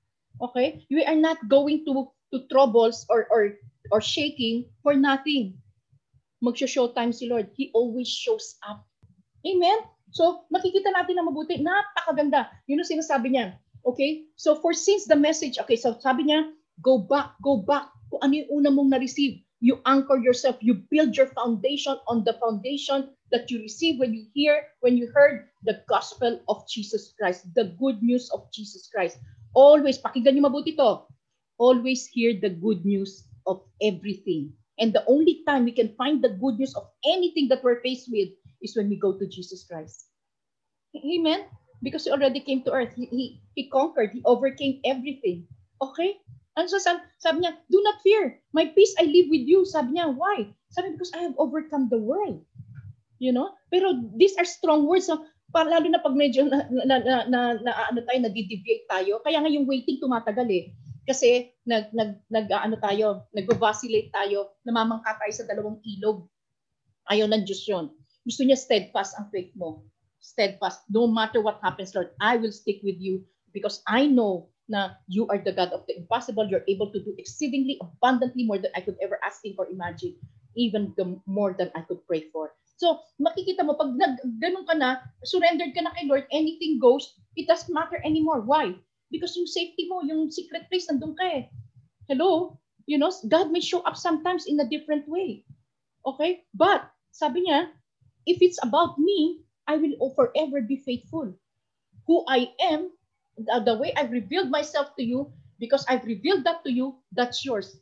Okay? We are not going to to troubles or or or shaking for nothing. Magsho-show time si Lord. He always shows up. Amen? So, makikita natin na mabuti. Napakaganda. Yun ang sinasabi niya. Okay? So, for since the message, okay, so sabi niya, go back, go back. Kung ano yung una mong na-receive, you anchor yourself, you build your foundation on the foundation that you receive when you hear, when you heard the gospel of Jesus Christ, the good news of Jesus Christ. Always, pakinggan niyo mabuti to. Always hear the good news of everything. And the only time we can find the good news of anything that we're faced with is when we go to Jesus Christ. Amen? Because he already came to earth. He, he, he conquered. He overcame everything. Okay? And so sabi, sabi niya, do not fear. My peace I live with you. Sabi niya, why? Sabi because I have overcome the world. You know? Pero these are strong words. So, pa, lalo na pag medyo na, na, na, na, na ano tayo, nadideviate tayo. Kaya nga yung waiting tumatagal eh. Kasi nag, nag, nag ano tayo, nag-vacillate tayo, namamangka tayo sa dalawang ilog. Ayaw ng Diyos yun. Gusto niya steadfast ang faith mo. Steadfast. No matter what happens, Lord, I will stick with you because I know na you are the God of the impossible. You're able to do exceedingly abundantly more than I could ever ask, think, or imagine. Even the more than I could pray for. So, makikita mo, pag nag, ganun ka na, surrendered ka na kay Lord, anything goes, it doesn't matter anymore. Why? Because yung safety mo, yung secret place, nandun ka eh. Hello? You know, God may show up sometimes in a different way. Okay? But, sabi niya, if it's about me, I will forever be faithful. Who I am, the, the way I've revealed myself to you, because I've revealed that to you, that's yours.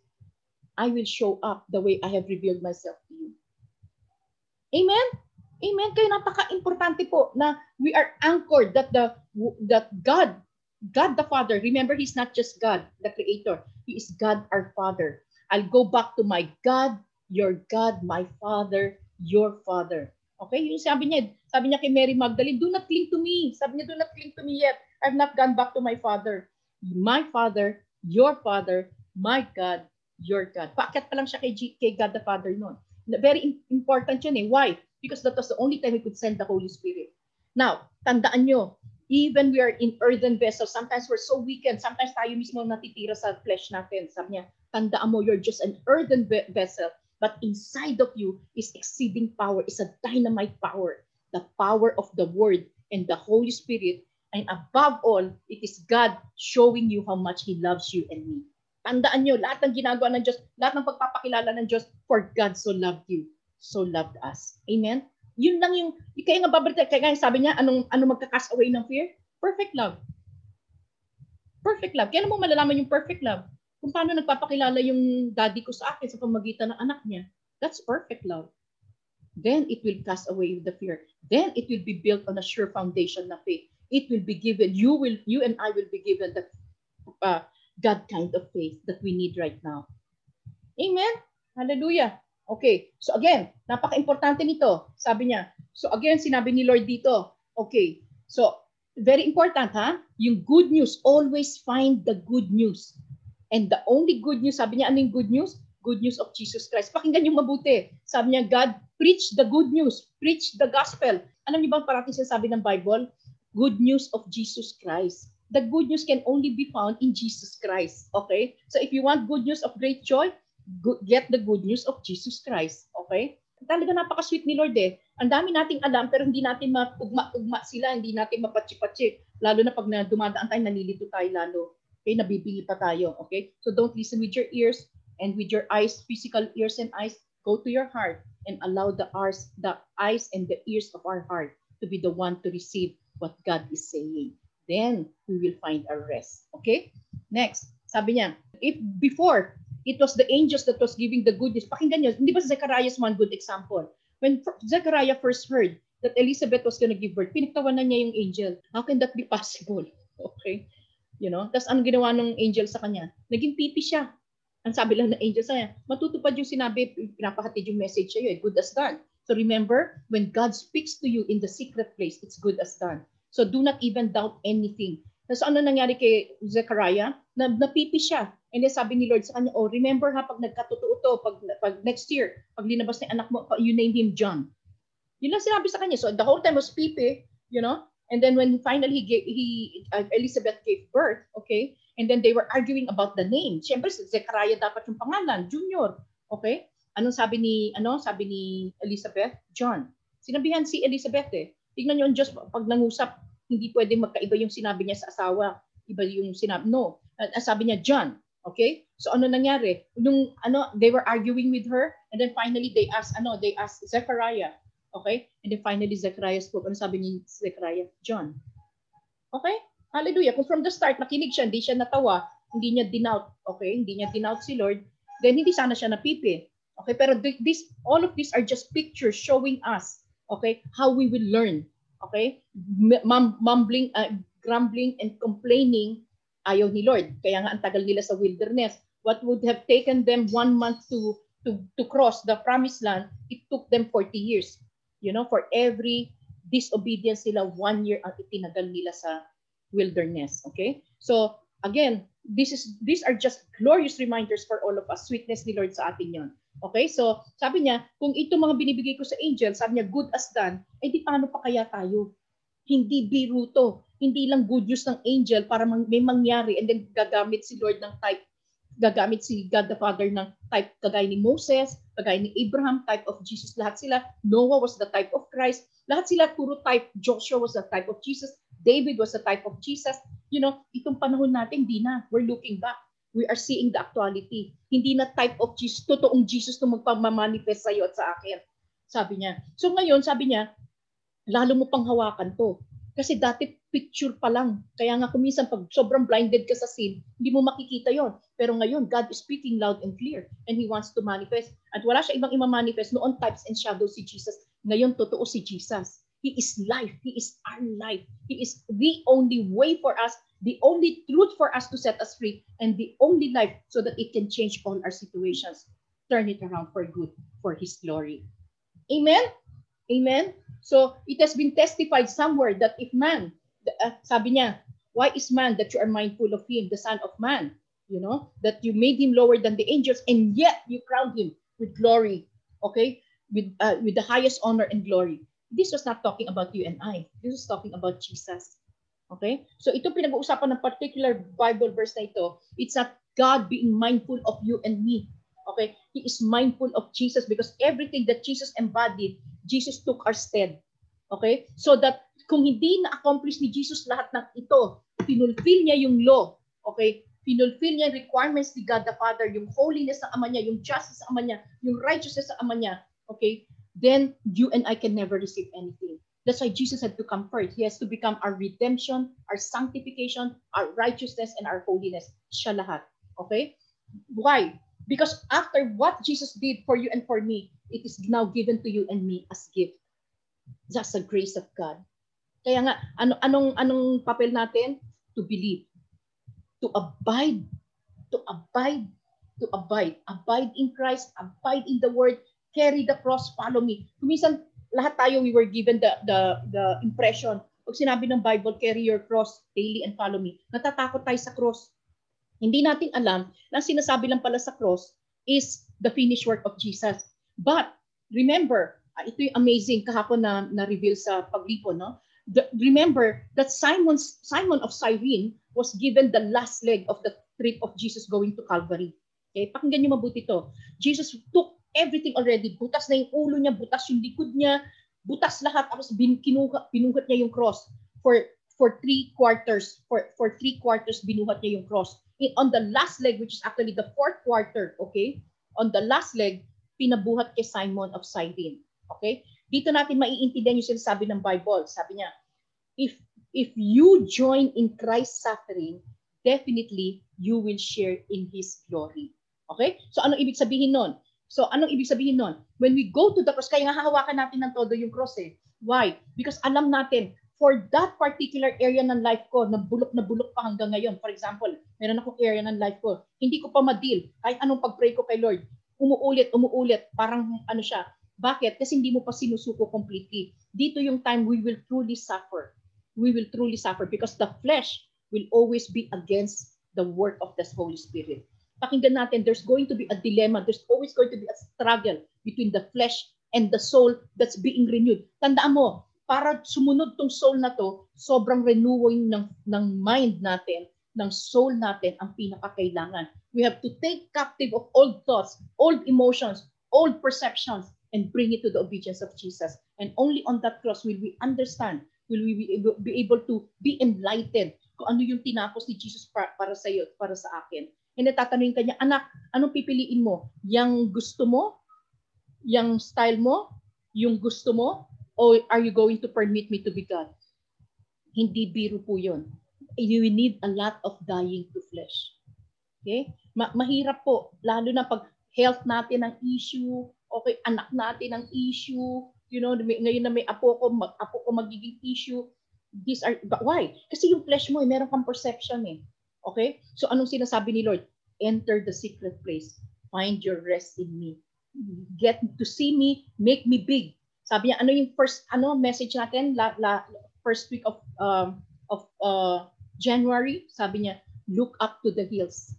I will show up the way I have revealed myself to you. Amen? Amen. Kaya napaka-importante po na we are anchored that the that God, God the Father, remember He's not just God, the Creator. He is God our Father. I'll go back to my God, your God, my Father, your Father. Okay? Yung sabi niya, sabi niya kay Mary Magdalene, do not cling to me. Sabi niya, do not cling to me yet. I've not gone back to my father. My father, your father, my God, your God. Paakyat pa lang siya kay, G, kay God the Father noon. Very important yun eh. Why? Because that was the only time he could send the Holy Spirit. Now, tandaan nyo, even we are in earthen vessels, sometimes we're so weakened, sometimes tayo mismo natitira sa flesh natin. Sabi niya, tandaan mo, you're just an earthen vessel, but inside of you is exceeding power, is a dynamite power, the power of the Word and the Holy Spirit. And above all, it is God showing you how much He loves you and me. Tandaan nyo, lahat ng ginagawa ng Diyos, lahat ng pagpapakilala ng Diyos, for God so loved you, so loved us. Amen? Yun lang yung, kaya nga babalita, kaya nga sabi niya, anong, anong magka-cast away ng fear? Perfect love. Perfect love. Kaya mo malalaman yung perfect love? Kung paano nagpapakilala yung daddy ko sa akin sa pamagitan ng anak niya. That's perfect love. Then it will cast away the fear. Then it will be built on a sure foundation na faith. It will be given, you will, you and I will be given the uh, God kind of faith that we need right now. Amen? Hallelujah. Okay. So again, napaka-importante nito. Sabi niya. So again, sinabi ni Lord dito. Okay. So, very important ha? Yung good news, always find the good news. And the only good news, sabi niya, ano yung good news? Good news of Jesus Christ. Pakinggan yung mabuti. Sabi niya, God, preach the good news. Preach the gospel. Alam niyo ba parating sabi ng Bible? Good news of Jesus Christ the good news can only be found in Jesus Christ. Okay? So if you want good news of great joy, get the good news of Jesus Christ. Okay? Talaga napaka-sweet ni Lord eh. Ang dami nating alam pero hindi natin mapugma-ugma sila, hindi natin mapatsi-patsi. Lalo na pag na dumadaan tayo, nalilito tayo lalo. Okay? Nabibili pa tayo. Okay? So don't listen with your ears and with your eyes, physical ears and eyes. Go to your heart and allow the eyes, the eyes and the ears of our heart to be the one to receive what God is saying then we will find a rest. Okay? Next, sabi niya, if before it was the angels that was giving the good news, pakinggan niyo, hindi ba Zechariah is one good example? When Zechariah first heard that Elizabeth was going to give birth, pinagtawanan niya yung angel. How can that be possible? <laughs> Okay? You know? Tapos anong ginawa ng angel sa kanya? Naging pipi siya. Ang sabi lang ng angel sa kanya, matutupad yung sinabi, pinapahatid yung message sa'yo, eh, good as done. So remember, when God speaks to you in the secret place, it's good as done. So do not even doubt anything. So ano nangyari kay Zechariah? Na, napipi siya. And then sabi ni Lord sa kanya, oh, remember ha, pag nagkatotoo to, pag, pag next year, pag linabas ni anak mo, you name him John. Yun lang sinabi sa kanya. So the whole time was pipi, you know? And then when finally he, gave, he uh, Elizabeth gave birth, okay? And then they were arguing about the name. Siyempre, si Zechariah dapat yung pangalan, Junior. Okay? Anong sabi ni, ano, sabi ni Elizabeth? John. Sinabihan si Elizabeth eh, Tignan niyo ang Diyos, pag nangusap, hindi pwede magkaiba yung sinabi niya sa asawa. Iba yung sinabi, no. Uh, sabi niya, John. Okay? So ano nangyari? Nung ano, they were arguing with her and then finally they asked, ano, they asked Zechariah. Okay? And then finally Zechariah spoke. Ano sabi ni Zechariah? John. Okay? Hallelujah. Kung from the start, nakinig siya, hindi siya natawa, hindi niya denout, okay? Hindi niya denout si Lord, then hindi sana siya napipi. Okay? Pero this, all of these are just pictures showing us okay, how we will learn. Okay? Mum, mumbling, uh, grumbling, and complaining, ayaw ni Lord. Kaya nga ang tagal nila sa wilderness. What would have taken them one month to, to, to cross the promised land, it took them 40 years. You know, for every disobedience nila, one year ang itinagal nila sa wilderness. Okay? So, again, this is these are just glorious reminders for all of us. Sweetness ni Lord sa atin yon. Okay? So, sabi niya, kung ito mga binibigay ko sa angel, sabi niya, good as done, eh di paano pa kaya tayo? Hindi biro to. Hindi lang good news ng angel para may mangyari and then gagamit si Lord ng type gagamit si God the Father ng type kagaya ni Moses, kagaya ni Abraham, type of Jesus. Lahat sila. Noah was the type of Christ. Lahat sila puro type. Joshua was the type of Jesus. David was the type of Jesus. You know, itong panahon natin, di na. We're looking back we are seeing the actuality. Hindi na type of Jesus, totoong Jesus na magpamamanifest sa iyo at sa akin. Sabi niya. So ngayon, sabi niya, lalo mo pang hawakan to. Kasi dati picture pa lang. Kaya nga kumisan pag sobrang blinded ka sa sin, hindi mo makikita yon. Pero ngayon, God is speaking loud and clear and He wants to manifest. At wala siya ibang imamanifest. Noon types and shadows si Jesus. Ngayon, totoo si Jesus. He is life. He is our life. He is the only way for us the only truth for us to set us free, and the only life so that it can change all our situations. Turn it around for good, for His glory. Amen? Amen? So, it has been testified somewhere that if man, uh, sabi niya, why is man that you are mindful of him, the son of man? You know, that you made him lower than the angels and yet you crowned him with glory. Okay? With, uh, with the highest honor and glory. This was not talking about you and I. This was talking about Jesus. Okay? So ito pinag-uusapan ng particular Bible verse na ito. It's not God being mindful of you and me. Okay? He is mindful of Jesus because everything that Jesus embodied, Jesus took our stead. Okay? So that kung hindi na-accomplish ni Jesus lahat ng ito, pinulfill niya yung law. Okay? Pinulfill niya yung requirements ni God the Father, yung holiness ng Ama niya, yung justice ng Ama niya, yung righteousness ng Ama niya. Okay? Then you and I can never receive anything. That's why Jesus had to come first. He has to become our redemption, our sanctification, our righteousness, and our holiness. Siya lahat. Okay? Why? Because after what Jesus did for you and for me, it is now given to you and me as gift. That's the grace of God. Kaya nga, ano, anong, anong papel natin? To believe. To abide. To abide. To abide. Abide in Christ. Abide in the Word. Carry the cross. Follow me. Kumisan, lahat tayo we were given the the the impression pag sinabi ng Bible carry your cross daily and follow me natatakot tayo sa cross hindi natin alam na sinasabi lang pala sa cross is the finished work of Jesus but remember uh, ito yung amazing kahapon na na-reveal sa paglipon no the, remember that Simon Simon of Cyrene was given the last leg of the trip of Jesus going to Calvary okay pakinggan niyo mabuti to Jesus took everything already. Butas na yung ulo niya, butas yung likod niya, butas lahat. Tapos bin, kinuha, binuhat niya yung cross for for three quarters. For, for three quarters, binuhat niya yung cross. On the last leg, which is actually the fourth quarter, okay? On the last leg, pinabuhat kay Simon of Cyrene. Okay? Dito natin maiintindihan yung sinasabi ng Bible. Sabi niya, if if you join in Christ's suffering, definitely you will share in His glory. Okay? So ano ibig sabihin nun? So, anong ibig sabihin nun? When we go to the cross, kaya nga hahawakan natin ng todo yung cross eh. Why? Because alam natin, for that particular area ng life ko, na bulok na bulok pa hanggang ngayon, for example, meron akong area ng life ko, hindi ko pa ma-deal, kahit anong pag-pray ko kay Lord, umuulit, umuulit, parang ano siya. Bakit? Kasi hindi mo pa sinusuko completely. Dito yung time we will truly suffer. We will truly suffer because the flesh will always be against the work of the Holy Spirit pakinggan natin, there's going to be a dilemma. There's always going to be a struggle between the flesh and the soul that's being renewed. Tandaan mo, para sumunod tong soul na to, sobrang renewing ng, ng mind natin, ng soul natin ang pinakakailangan. We have to take captive of old thoughts, old emotions, old perceptions, and bring it to the obedience of Jesus. And only on that cross will we understand, will we be able, to be enlightened kung ano yung tinapos ni Jesus para, para sa iyo, para sa akin. Hindi tatanungin kanya, anak, anong pipiliin mo? Yang gusto mo? Yang style mo? Yung gusto mo? Or are you going to permit me to be God? Hindi biro po yun. You need a lot of dying to flesh. Okay? Ma- mahirap po, lalo na pag health natin ang issue, okay, anak natin ang issue, you know, may, ngayon na may apo ko, mag, apo ko magiging issue. These are, but why? Kasi yung flesh mo, eh, meron kang perception eh. Okay? So anong sinasabi ni Lord? Enter the secret place. Find your rest in me. Get to see me, make me big. Sabi niya, ano yung first ano message natin la, la first week of um, of uh, January? Sabi niya, look up to the hills.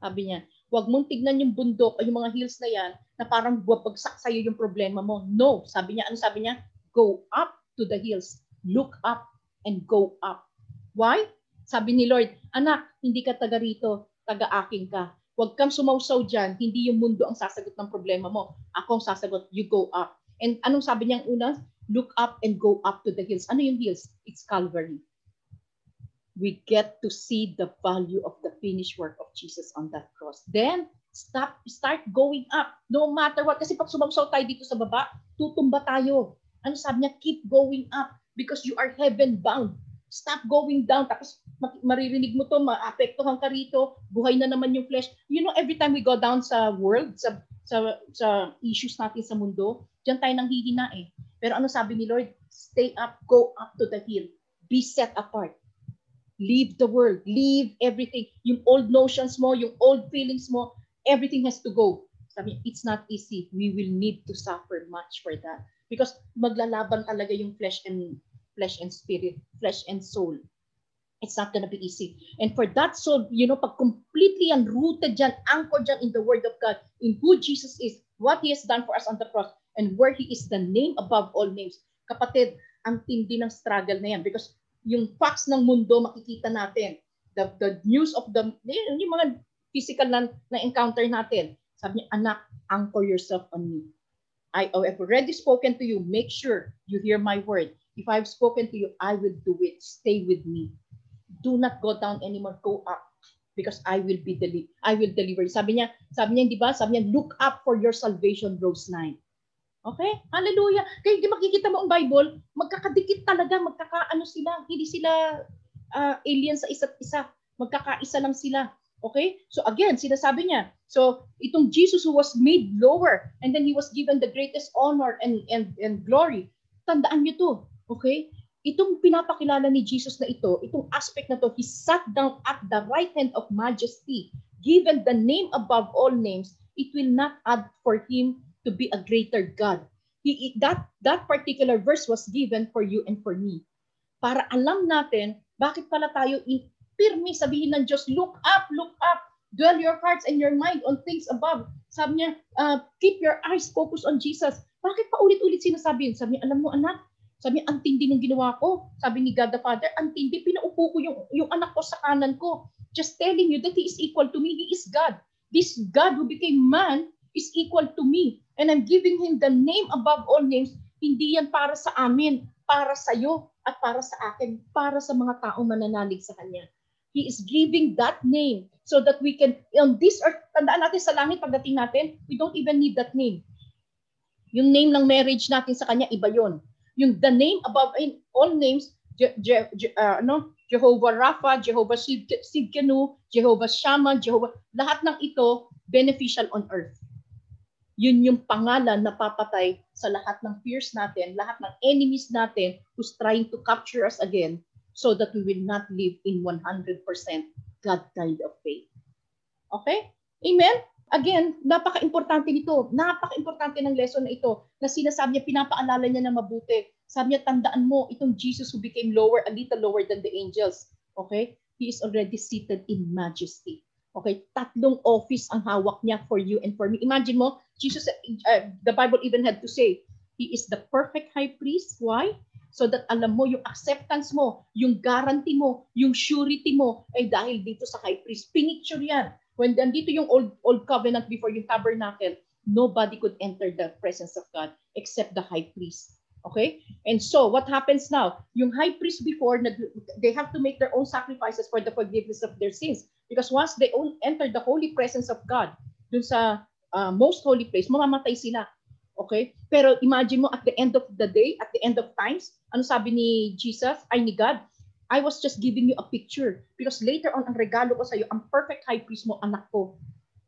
Sabi niya, huwag mong tignan yung bundok o yung mga hills na yan na parang buwabagsak sa'yo yung problema mo. No. Sabi niya, ano sabi niya? Go up to the hills. Look up and go up. Why? Sabi ni Lord, anak, hindi ka taga rito, taga akin ka. Huwag kang sumausaw dyan, hindi yung mundo ang sasagot ng problema mo. Ako ang sasagot, you go up. And anong sabi niya una? Look up and go up to the hills. Ano yung hills? It's Calvary. We get to see the value of the finished work of Jesus on that cross. Then, stop, start going up. No matter what. Kasi pag sumausaw tayo dito sa baba, tutumba tayo. Ano sabi niya? Keep going up because you are heaven bound. Stop going down. Tapos maririnig mo to, maapektuhan ka rito, buhay na naman yung flesh. You know, every time we go down sa world, sa, sa, sa issues natin sa mundo, diyan tayo nang hihina eh. Pero ano sabi ni Lord? Stay up, go up to the hill. Be set apart. Leave the world. Leave everything. Yung old notions mo, yung old feelings mo, everything has to go. Sabi, it's not easy. We will need to suffer much for that. Because maglalaban talaga yung flesh and flesh and spirit, flesh and soul. It's not gonna be easy. And for that soul, you know, pag completely unrooted dyan, anchored dyan in the Word of God, in who Jesus is, what He has done for us on the cross, and where He is the name above all names. Kapatid, ang tindi ng struggle na yan because yung facts ng mundo makikita natin. The, the news of the, yung mga physical na, na encounter natin. Sabi niya, anak, anchor yourself on me. I have already spoken to you. Make sure you hear my word. If I've spoken to you, I will do it. Stay with me. Do not go down anymore. Go up because I will be deli I will deliver. Sabi niya, sabi niya, di ba? Sabi niya, look up for your salvation, Rose 9. Okay? Hallelujah. Kaya di makikita mo ang Bible, magkakadikit talaga, magkakaano sila, hindi sila uh, alien sa isa't isa. Magkakaisa lang sila. Okay? So again, sinasabi niya, so itong Jesus who was made lower and then he was given the greatest honor and and and glory. Tandaan niyo to. Okay? Itong pinapakilala ni Jesus na ito, itong aspect na to, he sat down at the right hand of majesty, given the name above all names, it will not add for him to be a greater God. He, that, that particular verse was given for you and for me. Para alam natin, bakit pala tayo pirmi sabihin ng Diyos, look up, look up, dwell your hearts and your mind on things above. Sabi niya, uh, keep your eyes focused on Jesus. Bakit pa ulit-ulit sinasabi yun? Sabi niya, alam mo anak, sabi ang tindi ng ginawa ko. Sabi ni God the Father, ang tindi, pinaupo ko yung, yung anak ko sa kanan ko. Just telling you that He is equal to me. He is God. This God who became man is equal to me. And I'm giving him the name above all names. Hindi yan para sa amin, para sa iyo at para sa akin, para sa mga taong mananalig sa kanya. He is giving that name so that we can, on this earth, tandaan natin sa langit pagdating natin, we don't even need that name. Yung name ng marriage natin sa kanya, iba yon. Yung the name above in all names, Je, Je, Je, uh, ano, Jehovah Rapha, Jehovah Sidkenu, Jehovah Shammah, Jehovah, lahat ng ito beneficial on earth yun yung pangalan na papatay sa lahat ng fears natin, lahat ng enemies natin who's trying to capture us again so that we will not live in 100% God kind of faith. Okay? Amen? Again, napaka-importante nito. Napaka-importante ng lesson na ito na sinasabi niya, pinapaalala niya na mabuti. Sabi niya, tandaan mo, itong Jesus who became lower, a little lower than the angels. Okay? He is already seated in majesty. Okay, tatlong office ang hawak niya for you and for me. Imagine mo, Jesus, uh, the Bible even had to say, He is the perfect high priest. Why? So that alam mo, yung acceptance mo, yung guarantee mo, yung surety mo, ay dahil dito sa high priest. Pinicture yan. When nandito yung old, old covenant before yung tabernacle, nobody could enter the presence of God except the high priest. Okay? And so, what happens now? Yung high priest before, they have to make their own sacrifices for the forgiveness of their sins. Because once they own, enter the holy presence of God, dun sa uh, most holy place, mamamatay sila. Okay? Pero imagine mo, at the end of the day, at the end of times, ano sabi ni Jesus, ay ni God, I was just giving you a picture. Because later on, ang regalo ko sa iyo, ang perfect high priest mo, anak ko,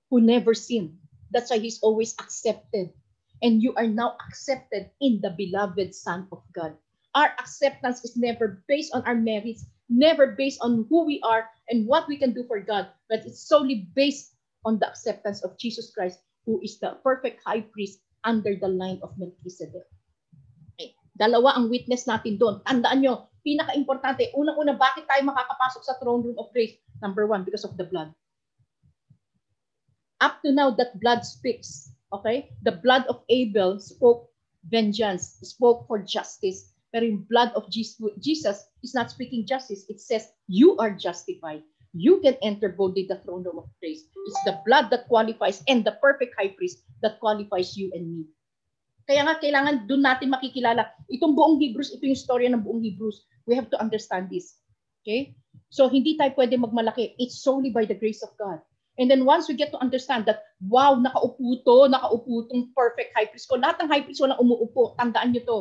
who never sinned. That's why he's always accepted and you are now accepted in the beloved Son of God. Our acceptance is never based on our merits, never based on who we are and what we can do for God, but it's solely based on the acceptance of Jesus Christ, who is the perfect high priest under the line of Melchizedek. Okay. Dalawa ang witness natin doon. Tandaan nyo, pinaka-importante, unang-una, bakit tayo makakapasok sa throne room of grace? Number one, because of the blood. Up to now, that blood speaks. Okay? The blood of Abel spoke vengeance, spoke for justice. Pero yung blood of Jesus is not speaking justice. It says, you are justified. You can enter boldly the throne room of grace. It's the blood that qualifies and the perfect high priest that qualifies you and me. Kaya nga, kailangan doon natin makikilala. Itong buong Hebrews, ito yung story ng buong Hebrews. We have to understand this. Okay? So, hindi tayo pwede magmalaki. It's solely by the grace of God. And then once we get to understand that, wow, nakaupo to, nakaupo tong perfect high priest ko. Lahat ng high priest walang umuupo. Tandaan nyo to.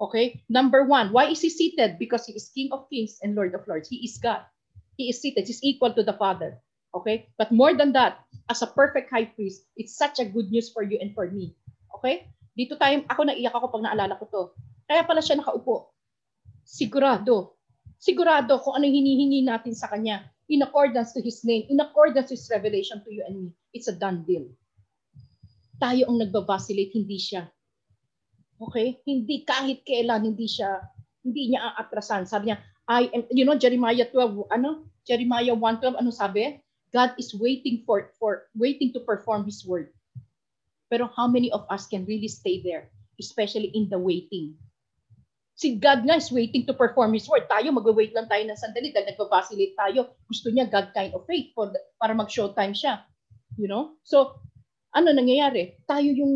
Okay? Number one, why is he seated? Because he is King of kings and Lord of lords. He is God. He is seated. He's equal to the Father. Okay? But more than that, as a perfect high priest, it's such a good news for you and for me. Okay? Dito tayo, ako naiyak ako pag naalala ko to. Kaya pala siya nakaupo. Sigurado. Sigurado kung ano hinihingi natin sa kanya in accordance to His name, in accordance to His revelation to you and me. It's a done deal. Tayo ang nagbabacillate, hindi siya. Okay? Hindi kahit kailan hindi siya hindi niya aatrasan. Sabi niya, I am you know Jeremiah 12 ano? Jeremiah 1:12 ano sabi? God is waiting for for waiting to perform his word. Pero how many of us can really stay there, especially in the waiting? Si God nga is waiting to perform His word. Tayo, mag-wait lang tayo ng sandali dahil nagpa-facilitate tayo. Gusto niya God kind of faith for, para mag-showtime siya. You know? So, ano nangyayari? Tayo yung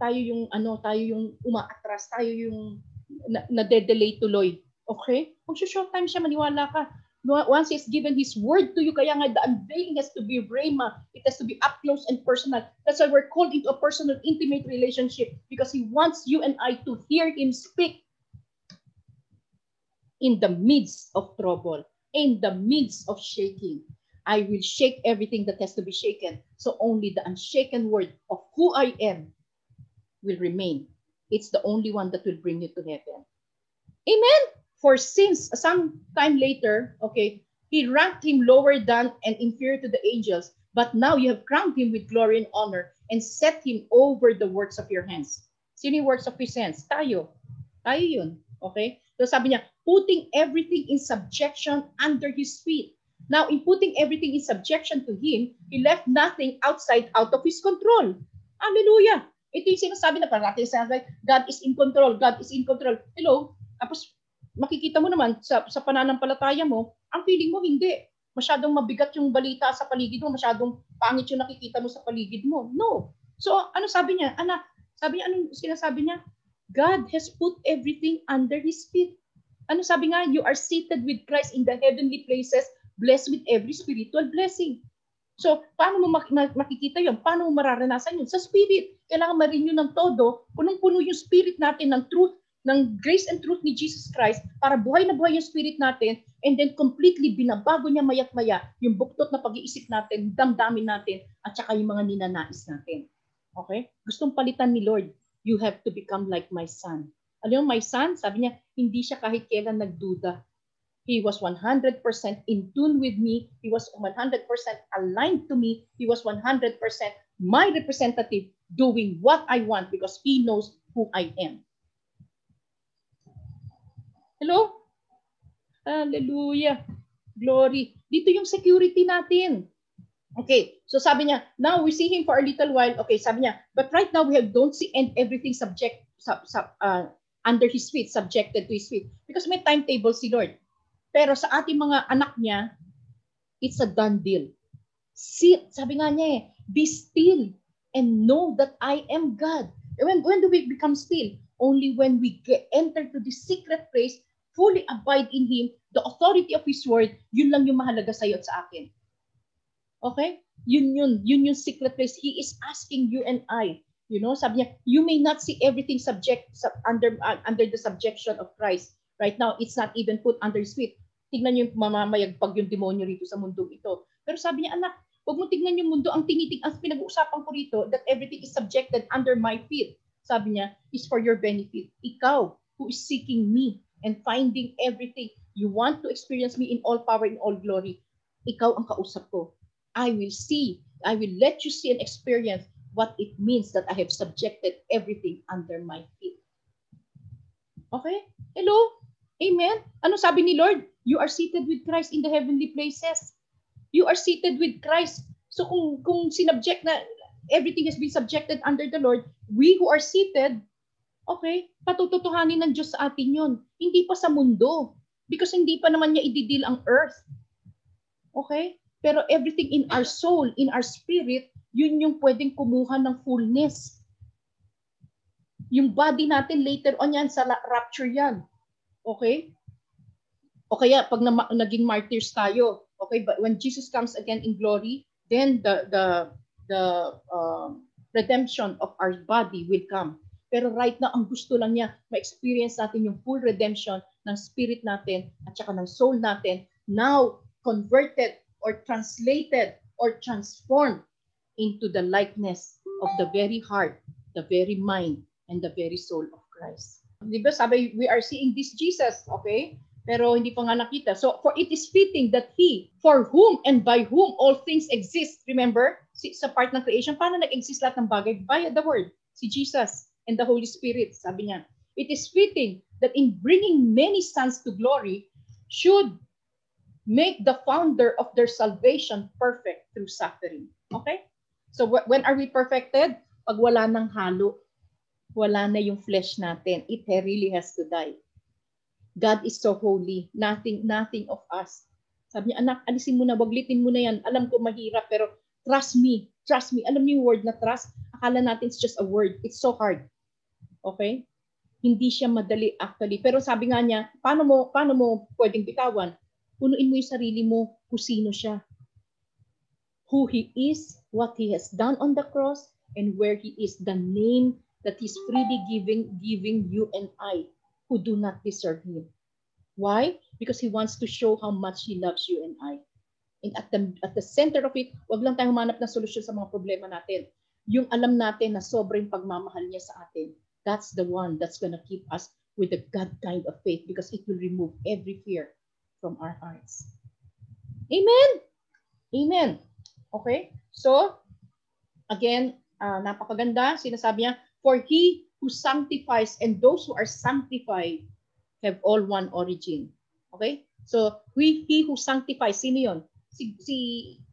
tayo yung ano, tayo yung umaatras, tayo yung na, na-delay tuloy. Okay? Mag-showtime siya, maniwala ka. Once He's given His word to you, kaya nga the unveiling has to be rhema. It has to be up close and personal. That's why we're called into a personal, intimate relationship because He wants you and I to hear Him speak in the midst of trouble, in the midst of shaking. I will shake everything that has to be shaken. So only the unshaken word of who I am will remain. It's the only one that will bring you to heaven. Amen. For since some time later, okay, he ranked him lower than and inferior to the angels, but now you have crowned him with glory and honor and set him over the works of your hands. Sino yung works of his hands? Tayo. Tayo yun. Okay? So sabi niya, putting everything in subjection under his feet. Now, in putting everything in subjection to him, he left nothing outside out of his control. Hallelujah! Ito yung sinasabi na parang natin sinasabi, God is in control, God is in control. Hello? Tapos makikita mo naman sa, sa pananampalataya mo, ang feeling mo hindi. Masyadong mabigat yung balita sa paligid mo, masyadong pangit yung nakikita mo sa paligid mo. No. So, ano sabi niya? Anak, sabi niya, anong sinasabi niya? God has put everything under His feet. Ano sabi nga, you are seated with Christ in the heavenly places, blessed with every spiritual blessing. So, paano mo makikita yon? Paano mo mararanasan yun? Sa spirit. Kailangan ma-renew ng todo. Punong-puno yung spirit natin ng truth, ng grace and truth ni Jesus Christ para buhay na buhay yung spirit natin and then completely binabago niya mayat maya yung buktot na pag-iisip natin, damdamin natin, at saka yung mga ninanais natin. Okay? Gustong palitan ni Lord, you have to become like my son. Alam mo, my son, sabi niya, hindi siya kahit kailan nagduda. He was 100% in tune with me. He was 100% aligned to me. He was 100% my representative doing what I want because he knows who I am. Hello? Hallelujah. Glory. Dito yung security natin. Okay, so sabi niya, now we see him for a little while. Okay, sabi niya, but right now we have don't see and everything subject sub, sub, uh, under his feet, subjected to his feet. Because may timetable si Lord. Pero sa ating mga anak niya, it's a done deal. Sit, sabi nga niya eh, be still and know that I am God. When, when do we become still? Only when we get, enter to the secret place, fully abide in Him, the authority of His word, yun lang yung mahalaga sa iyo at sa akin. Okay? Yun yun, yun yung secret place. He is asking you and I You know, sabi niya, you may not see everything subject sub, under uh, under the subjection of Christ. Right now, it's not even put under his feet. Tignan niyo yung mamamayagpag yung demonyo rito sa mundong ito. Pero sabi niya, anak, huwag mo tignan yung mundo. Ang tinitig, ang pinag-uusapan ko rito, that everything is subjected under my feet. Sabi niya, is for your benefit. Ikaw, who is seeking me and finding everything. You want to experience me in all power, in all glory. Ikaw ang kausap ko. I will see. I will let you see and experience what it means that I have subjected everything under my feet. Okay? Hello? Amen? Ano sabi ni Lord? You are seated with Christ in the heavenly places. You are seated with Christ. So kung, kung sinubject na everything has been subjected under the Lord, we who are seated, okay, patututuhanin ng Diyos sa atin yon. Hindi pa sa mundo. Because hindi pa naman niya ididil ang earth. Okay? Pero everything in our soul, in our spirit, yun yung pwedeng kumuha ng fullness. Yung body natin later on yan, sa rapture yan. Okay? O kaya pag na, naging martyrs tayo, okay, but when Jesus comes again in glory, then the the the uh, redemption of our body will come. Pero right now, ang gusto lang niya, ma-experience natin yung full redemption ng spirit natin at saka ng soul natin, now converted or translated or transformed into the likeness of the very heart, the very mind, and the very soul of Christ. Di ba sabi, we are seeing this Jesus, okay? Pero hindi pa nga nakita. So, for it is fitting that He, for whom and by whom all things exist, remember, sa part ng creation, paano nag-exist lahat ng bagay? By the Word, si Jesus. And the Holy Spirit. Sabi niya, it is fitting that in bringing many sons to glory should make the founder of their salvation perfect through suffering. Okay? So when are we perfected? Pag wala ng halo, wala na yung flesh natin. It really has to die. God is so holy. Nothing, nothing of us. Sabi niya, anak, alisin mo na, waglitin mo na yan. Alam ko mahirap, pero trust me. Trust me. Alam niyo yung word na trust? Akala natin it's just a word. It's so hard. Okay? Hindi siya madali actually. Pero sabi nga niya, paano mo, paano mo pwedeng bitawan? Punuin mo yung sarili mo kung sino siya. Who He is, what He has done on the cross, and where He is, the name that He's freely giving, giving you and I who do not deserve Him. Why? Because He wants to show how much He loves you and I. And at the, at the center of it, wag lang tayong humanap ng solusyon sa mga problema natin. Yung alam natin na sobrang pagmamahal niya sa atin, that's the one that's gonna keep us with a God kind of faith because it will remove every fear from our hearts. Amen? Amen. Okay? So, again, uh, napakaganda. Sinasabi niya, For he who sanctifies and those who are sanctified have all one origin. Okay? So, we, he who sanctifies, sino yun? Si, si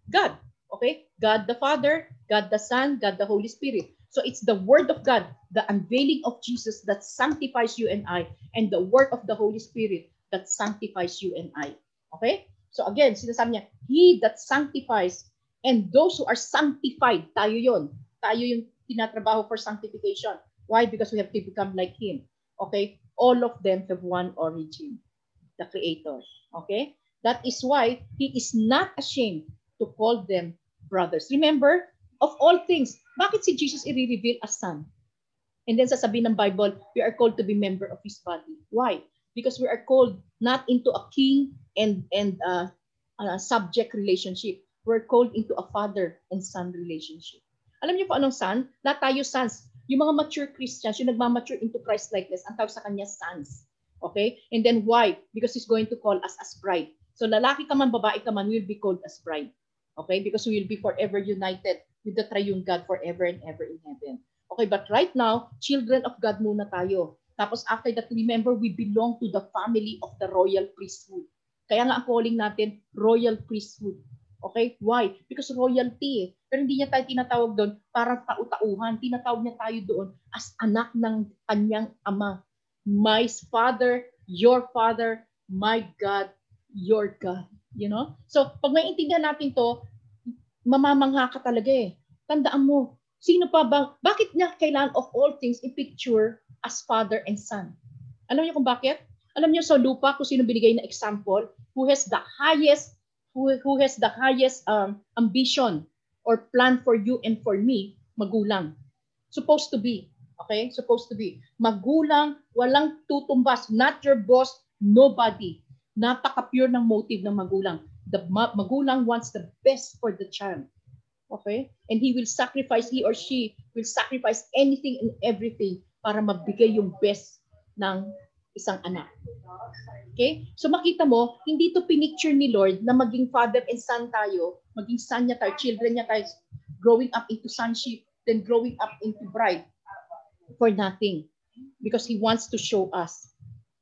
God. Okay? God the Father, God the Son, God the Holy Spirit. So, it's the Word of God, the unveiling of Jesus that sanctifies you and I, and the work of the Holy Spirit that sanctifies you and I. Okay? So again, sinasabi niya, He that sanctifies and those who are sanctified, tayo yon. Tayo yung tinatrabaho for sanctification. Why? Because we have to become like Him. Okay? All of them have one origin, the Creator. Okay? That is why He is not ashamed to call them brothers. Remember, of all things, bakit si Jesus i-reveal as son? And then sasabihin ng Bible, we are called to be member of His body. Why? Because we are called not into a king and and uh, uh, subject relationship. We're called into a father and son relationship. Alam niyo po anong son? Lahat tayo sons. Yung mga mature Christians, yung nagmamature into Christ likeness, ang tawag sa kanya sons. Okay? And then why? Because He's going to call us as bride. So lalaki ka man, babae ka man, we'll be called as bride. Okay? Because we will be forever united with the triune God forever and ever in heaven. Okay, but right now, children of God muna tayo. Tapos after that, remember, we belong to the family of the royal priesthood. Kaya nga ang calling natin, royal priesthood. Okay? Why? Because royalty eh. Pero hindi niya tayo tinatawag doon para tau-tauhan. Tinatawag niya tayo doon as anak ng kanyang ama. My father, your father, my God, your God. You know? So, pag maintindihan natin to, mamamangha ka talaga eh. Tandaan mo, sino pa ba, bakit niya kailangan of all things i-picture as father and son? Alam niyo kung bakit? Alam niyo sa lupa kung sino binigay na example, who has the highest who, who has the highest um, ambition or plan for you and for me, magulang. Supposed to be. Okay? Supposed to be. Magulang, walang tutumbas. Not your boss, nobody. Napaka-pure ng motive ng magulang. The ma- magulang wants the best for the child. Okay? And he will sacrifice, he or she will sacrifice anything and everything para mabigay yung best ng isang anak. Okay? So makita mo, hindi to pinicture ni Lord na maging father and son tayo, maging son niya tayo, children niya tayo, growing up into sonship, then growing up into bride for nothing. Because He wants to show us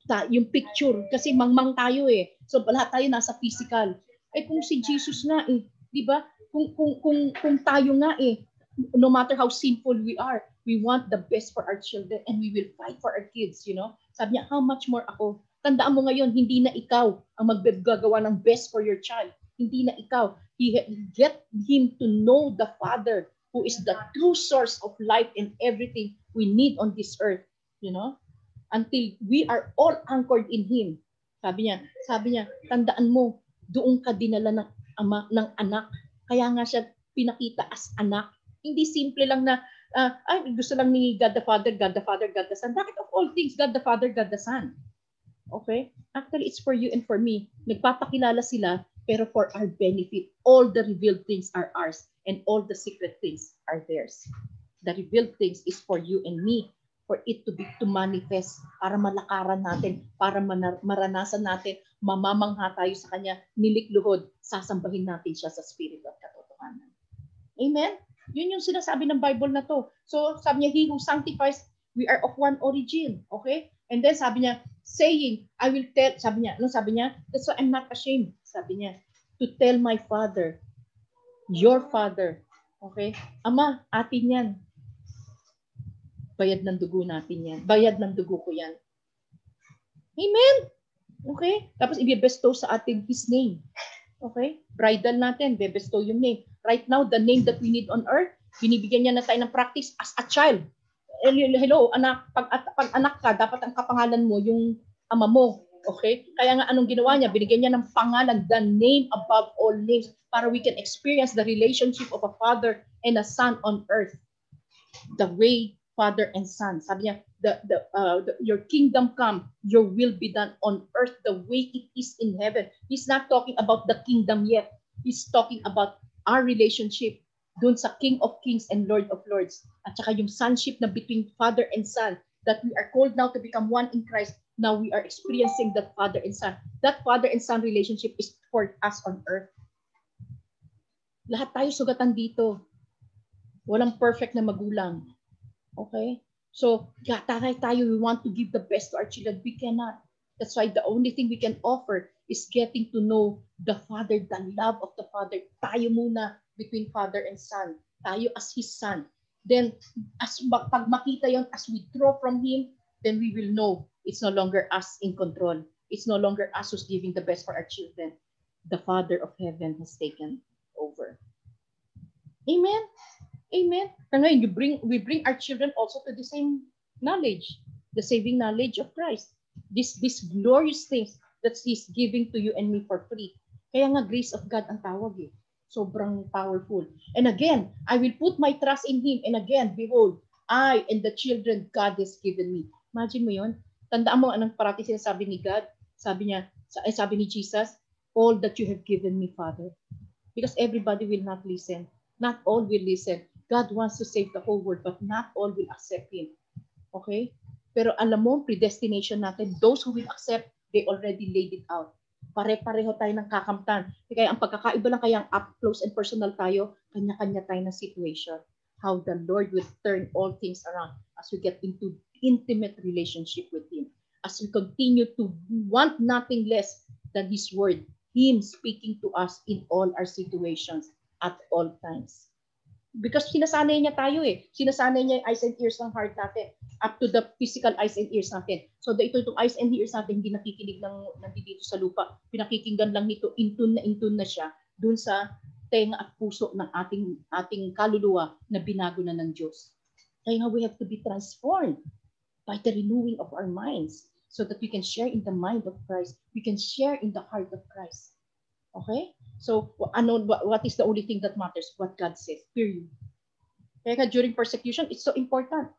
ta, yung picture. Kasi mangmang tayo eh. So lahat tayo nasa physical. Eh kung si Jesus nga eh, di ba? Kung, kung, kung, kung tayo nga eh, no matter how sinful we are, we want the best for our children and we will fight for our kids, you know? Sabi niya, how much more ako? Tandaan mo ngayon, hindi na ikaw ang maggagawa ng best for your child. Hindi na ikaw. He, get him to know the Father who is the true source of life and everything we need on this earth. You know? Until we are all anchored in Him. Sabi niya, sabi niya, tandaan mo, doon ka dinala ng ama, ng anak. Kaya nga siya pinakita as anak. Hindi simple lang na uh, ay, gusto lang ni God the Father, God the Father, God the Son. Bakit of all things, God the Father, God the Son? Okay? Actually, it's for you and for me. Nagpapakilala sila, pero for our benefit. All the revealed things are ours, and all the secret things are theirs. The revealed things is for you and me, for it to be to manifest, para malakaran natin, para maranasan natin, mamamangha tayo sa Kanya, nilikluhod, sasambahin natin siya sa Spirit at katotohanan. Amen? Yun yung sinasabi ng Bible na to. So sabi niya, He who sanctifies We are of one origin. Okay? And then sabi niya, saying, I will tell, sabi niya, ano sabi niya? That's why I'm not ashamed, sabi niya, to tell my father, your father. Okay? Ama, atin yan. Bayad ng dugo natin yan. Bayad ng dugo ko yan. Amen? Okay? Tapos i-bestow sa atin His name. Okay? Bridal natin, bebestow yung name. Right now, the name that we need on earth, binibigyan niya na tayo ng practice as a child. Hello, anak, pag, pag anak ka, dapat ang kapangalan mo yung ama mo. Okay? Kaya nga anong ginawa niya? Binigyan niya ng pangalan, the name above all names, para we can experience the relationship of a father and a son on earth. The way father and son. Sabi niya, the, the, uh, the, your kingdom come, your will be done on earth the way it is in heaven. He's not talking about the kingdom yet. He's talking about our relationship dun sa King of Kings and Lord of Lords. At saka yung sonship na between father and son that we are called now to become one in Christ. Now we are experiencing that father and son. That father and son relationship is for us on earth. Lahat tayo sugatan dito. Walang perfect na magulang. Okay? So, tayo tayo, we want to give the best to our children. We cannot. That's why the only thing we can offer is getting to know the Father, the love of the Father. Tayo muna between Father and Son. Tayo as His Son. Then, as pag makita yon as we draw from Him, then we will know it's no longer us in control. It's no longer us who's giving the best for our children. The Father of Heaven has taken over. Amen? Amen. And you bring, we bring our children also to the same knowledge, the saving knowledge of Christ. This, this glorious things that He's giving to you and me for free. Kaya nga grace of God ang tawag eh. Sobrang powerful. And again, I will put my trust in Him. And again, behold, I and the children God has given me. Imagine mo yon. Tandaan mo anong parati sinasabi ni God. Sabi niya, eh, sabi ni Jesus, all that you have given me, Father. Because everybody will not listen. Not all will listen. God wants to save the whole world, but not all will accept Him. Okay? Pero alam mo, predestination natin, those who will accept, they already laid it out. Pare-pareho tayo ng kakamtan. Kaya ang pagkakaiba lang kaya ang up close and personal tayo, kanya-kanya tayo ng situation. How the Lord will turn all things around as we get into intimate relationship with Him. As we continue to want nothing less than His Word, Him speaking to us in all our situations at all times. Because sinasanay niya tayo eh. Sinasanay niya yung eyes and ears ng heart natin up to the physical eyes and ears natin. So the ito itong eyes and ears natin hindi nakikinig ng nandito sa lupa. Pinakikinggan lang nito, intun na intun na siya dun sa tenga at puso ng ating ating kaluluwa na binago na ng Diyos. Kaya nga we have to be transformed by the renewing of our minds so that we can share in the mind of Christ. We can share in the heart of Christ. Okay? So, ano, what is the only thing that matters? What God says. Period. Kaya during persecution, it's so important.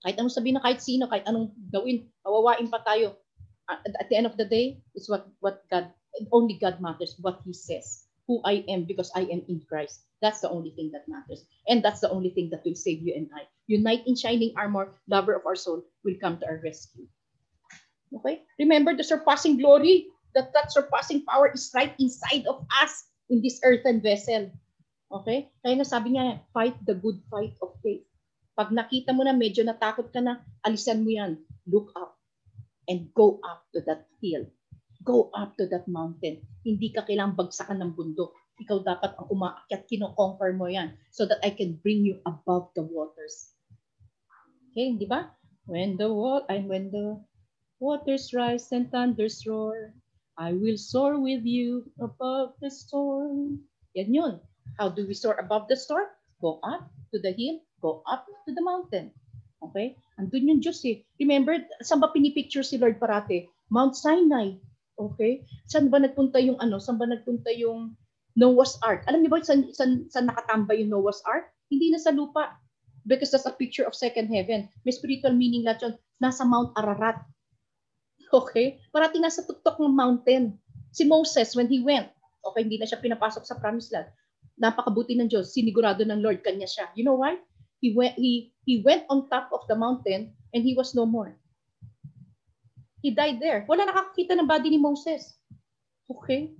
Kahit anong sabihin na kahit sino, kahit anong gawin, kawawain pa tayo. At, the end of the day, it's what, what God, only God matters, what He says. Who I am because I am in Christ. That's the only thing that matters. And that's the only thing that will save you and I. Unite in shining armor, lover of our soul, will come to our rescue. Okay? Remember the surpassing glory that that surpassing power is right inside of us in this earthen vessel. Okay? Kaya nga sabi niya, fight the good fight of faith. Pag nakita mo na medyo natakot ka na, alisan mo yan. Look up and go up to that hill. Go up to that mountain. Hindi ka kailangang bagsakan ng bundok. Ikaw dapat ang umaakyat, kino-conquer mo yan so that I can bring you above the waters. Okay, di ba? When the water, and when the waters rise and thunders roar, I will soar with you above the storm. Yan yun. How do we soar above the storm? Go up to the hill, go up to the mountain. Okay? Andun yung Diyos eh. Remember, saan ba pinipicture si Lord parate? Mount Sinai. Okay? Saan ba nagpunta yung ano? Saan ba nagpunta yung Noah's Ark? Alam niyo ba saan, saan, saan nakatambay yung Noah's Ark? Hindi na sa lupa. Because that's a picture of second heaven. May spiritual meaning lahat yun. Nasa Mount Ararat. Okay? Parating nasa tuktok ng mountain. Si Moses, when he went, okay, hindi na siya pinapasok sa promised land. Napakabuti ng Diyos, sinigurado ng Lord, kanya siya. You know why? He went, he, he went on top of the mountain and he was no more. He died there. Wala nakakita ng body ni Moses. Okay?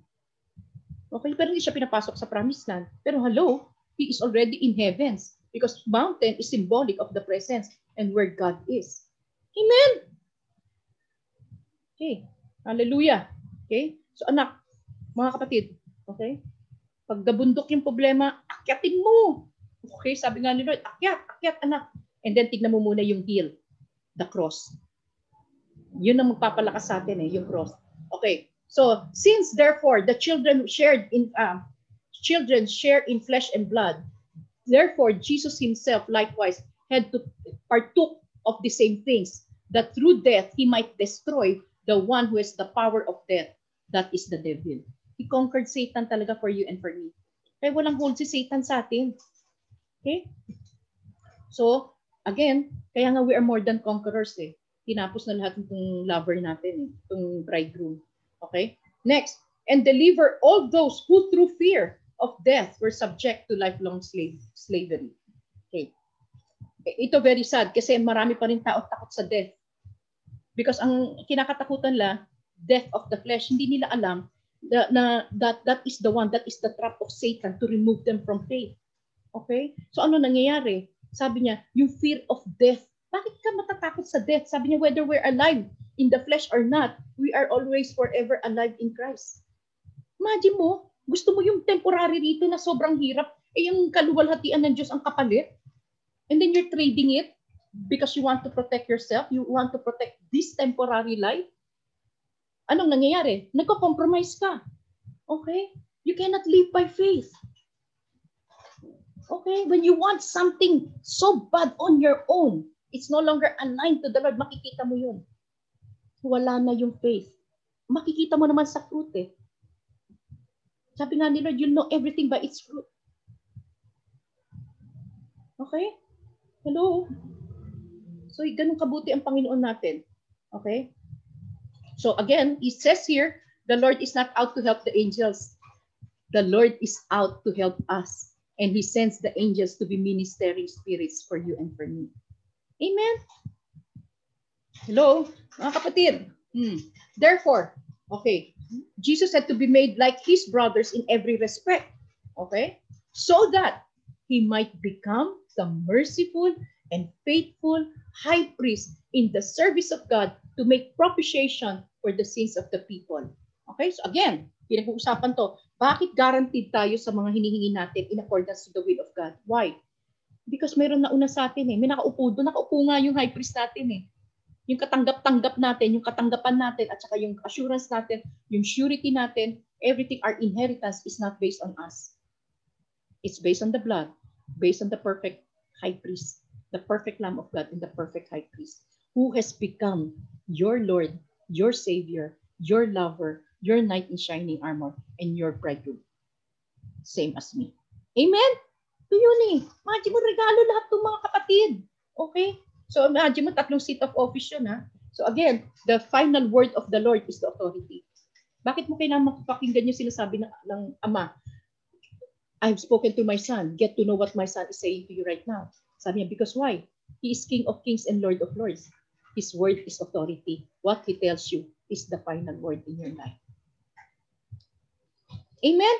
Okay, pero hindi siya pinapasok sa promised land. Pero hello, he is already in heavens because mountain is symbolic of the presence. and where God is. Amen? Okay. Hallelujah. Okay? So anak, mga kapatid, okay? Pag nabundok yung problema, akyatin mo. Okay, sabi nga ni Lord, akyat, akyat anak. And then tignan mo muna yung heel, the cross. Yun ang magpapalakas sa atin eh, yung cross. Okay, so since therefore the children shared in, uh, children share in flesh and blood, therefore Jesus himself likewise had to partook of the same things, that through death he might destroy the one who has the power of death, that is the devil. He conquered Satan talaga for you and for me. Kaya walang hold si Satan sa atin. Okay? So, again, kaya nga we are more than conquerors eh. Tinapos na lahat ng lover natin, eh, itong bridegroom. Okay? Next, and deliver all those who through fear of death were subject to lifelong slave, slavery. Okay. Ito very sad kasi marami pa rin tao takot sa death. Because ang kinakatakutan la, death of the flesh, hindi nila alam na, na that that is the one, that is the trap of Satan to remove them from faith. Okay? So ano nangyayari? Sabi niya, yung fear of death. Bakit ka matatakot sa death? Sabi niya, whether we're alive in the flesh or not, we are always forever alive in Christ. Imagine mo, gusto mo yung temporary rito na sobrang hirap, eh yung kaluwalhatian ng Diyos ang kapalit. And then you're trading it because you want to protect yourself, you want to protect this temporary life. Anong nangyayari? Nagko-compromise ka. Okay? You cannot live by faith. Okay? When you want something so bad on your own, it's no longer aligned to the Lord, makikita mo yun. Wala na yung faith. Makikita mo naman sa fruit eh. Sabi nga ni Lord, you'll know everything by its fruit. Okay? Hello? So, ganun kabuti ang Panginoon natin. Okay? So again, he says here, the Lord is not out to help the angels. The Lord is out to help us. And he sends the angels to be ministering spirits for you and for me. Amen? Hello, mga kapatid. Hmm. Therefore, okay, Jesus had to be made like his brothers in every respect. Okay? So that he might become the merciful and faithful high priest in the service of God to make propitiation for the sins of the people. Okay? So again, pinag-uusapan to. Bakit guaranteed tayo sa mga hinihingi natin in accordance to the will of God? Why? Because meron na una sa atin eh. May nakaupo doon. Nakaupo nga yung high priest natin eh. Yung katanggap-tanggap natin, yung katanggapan natin, at saka yung assurance natin, yung surety natin, everything, our inheritance is not based on us. It's based on the blood, based on the perfect high priest, the perfect Lamb of God and the perfect high priest, who has become your Lord, your Savior, your lover, your knight in shining armor, and your bridegroom. Same as me. Amen? Ito yun eh. Imagine mo regalo lahat ng mga kapatid. Okay? So imagine mo tatlong seat of office yun ha. So again, the final word of the Lord is the authority. Bakit mo kailangan mapakinggan yung sinasabi ng, ng Ama? I've spoken to my son. Get to know what my son is saying to you right now. Sabi niya, because why? He is King of kings and Lord of lords. His word is authority. What he tells you is the final word in your life. Amen?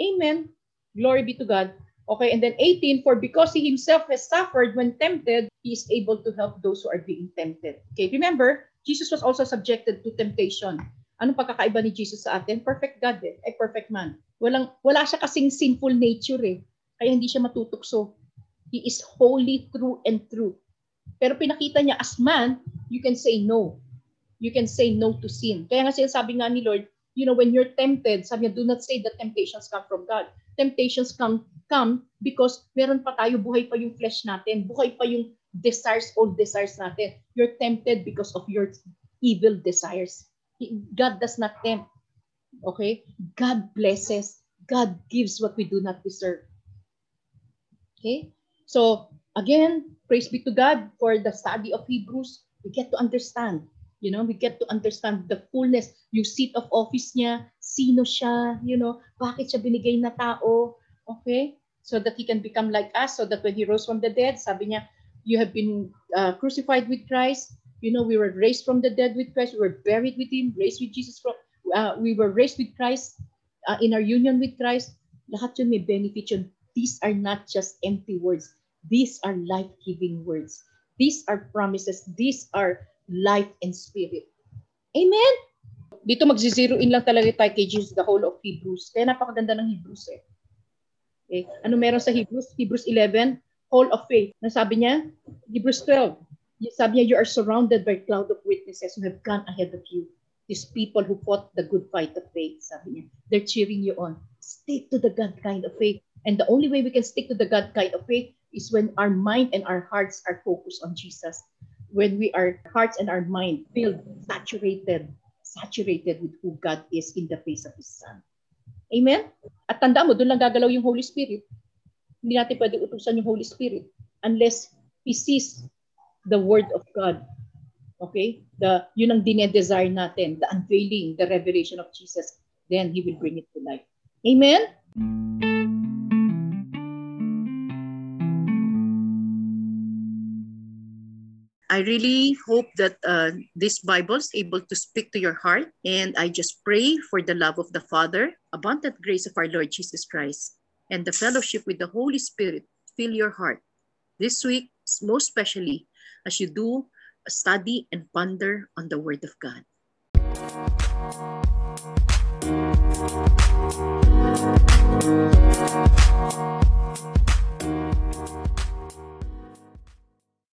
Amen. Glory be to God. Okay, and then 18, for because he himself has suffered when tempted, he is able to help those who are being tempted. Okay, remember, Jesus was also subjected to temptation. Anong pagkakaiba ni Jesus sa atin? Perfect God eh, ay perfect man. Walang, wala siya kasing sinful nature eh. Kaya hindi siya matutukso. He is holy, true, and true. Pero pinakita niya as man, you can say no. You can say no to sin. Kaya nga sinasabi nga ni Lord, you know, when you're tempted, sabi niya, do not say that temptations come from God. Temptations come come because meron pa tayo, buhay pa yung flesh natin, buhay pa yung desires, old desires natin. You're tempted because of your evil desires. God does not tempt. Okay? God blesses. God gives what we do not deserve. Okay? So, again, praise be to God for the study of Hebrews. We get to understand. You know, we get to understand the fullness, yung seat of office niya, sino siya, you know, bakit siya binigay na tao, okay? So that he can become like us, so that when he rose from the dead, sabi niya, you have been uh, crucified with Christ, you know, we were raised from the dead with Christ, we were buried with him, raised with Jesus from, uh, we were raised with Christ, uh, in our union with Christ, lahat yun may benefit yun. These are not just empty words. These are life-giving words. These are promises. These are life and spirit. Amen? Dito magzi-zero in lang talaga tayo kay Jesus, the whole of Hebrews. Kaya napakaganda ng Hebrews eh. Okay. Ano meron sa Hebrews? Hebrews 11, whole of faith. Nasabi niya? Hebrews 12. Sabi niya, you are surrounded by cloud of witnesses who have gone ahead of you. These people who fought the good fight of faith, sabi niya. They're cheering you on. Stick to the God kind of faith. And the only way we can stick to the God kind of faith is when our mind and our hearts are focused on Jesus. When we are hearts and our mind filled, saturated, saturated with who God is in the face of His Son. Amen? At tanda mo, doon lang gagalaw yung Holy Spirit. Hindi natin pwede utusan yung Holy Spirit unless He sees the Word of God. Okay? The, yun ang dinedesire natin, the unveiling, the revelation of Jesus. Then He will bring it to life. Amen? I really hope that uh, this Bible is able to speak to your heart. And I just pray for the love of the Father, abundant grace of our Lord Jesus Christ, and the fellowship with the Holy Spirit fill your heart this week, most especially as you do a study and ponder on the Word of God.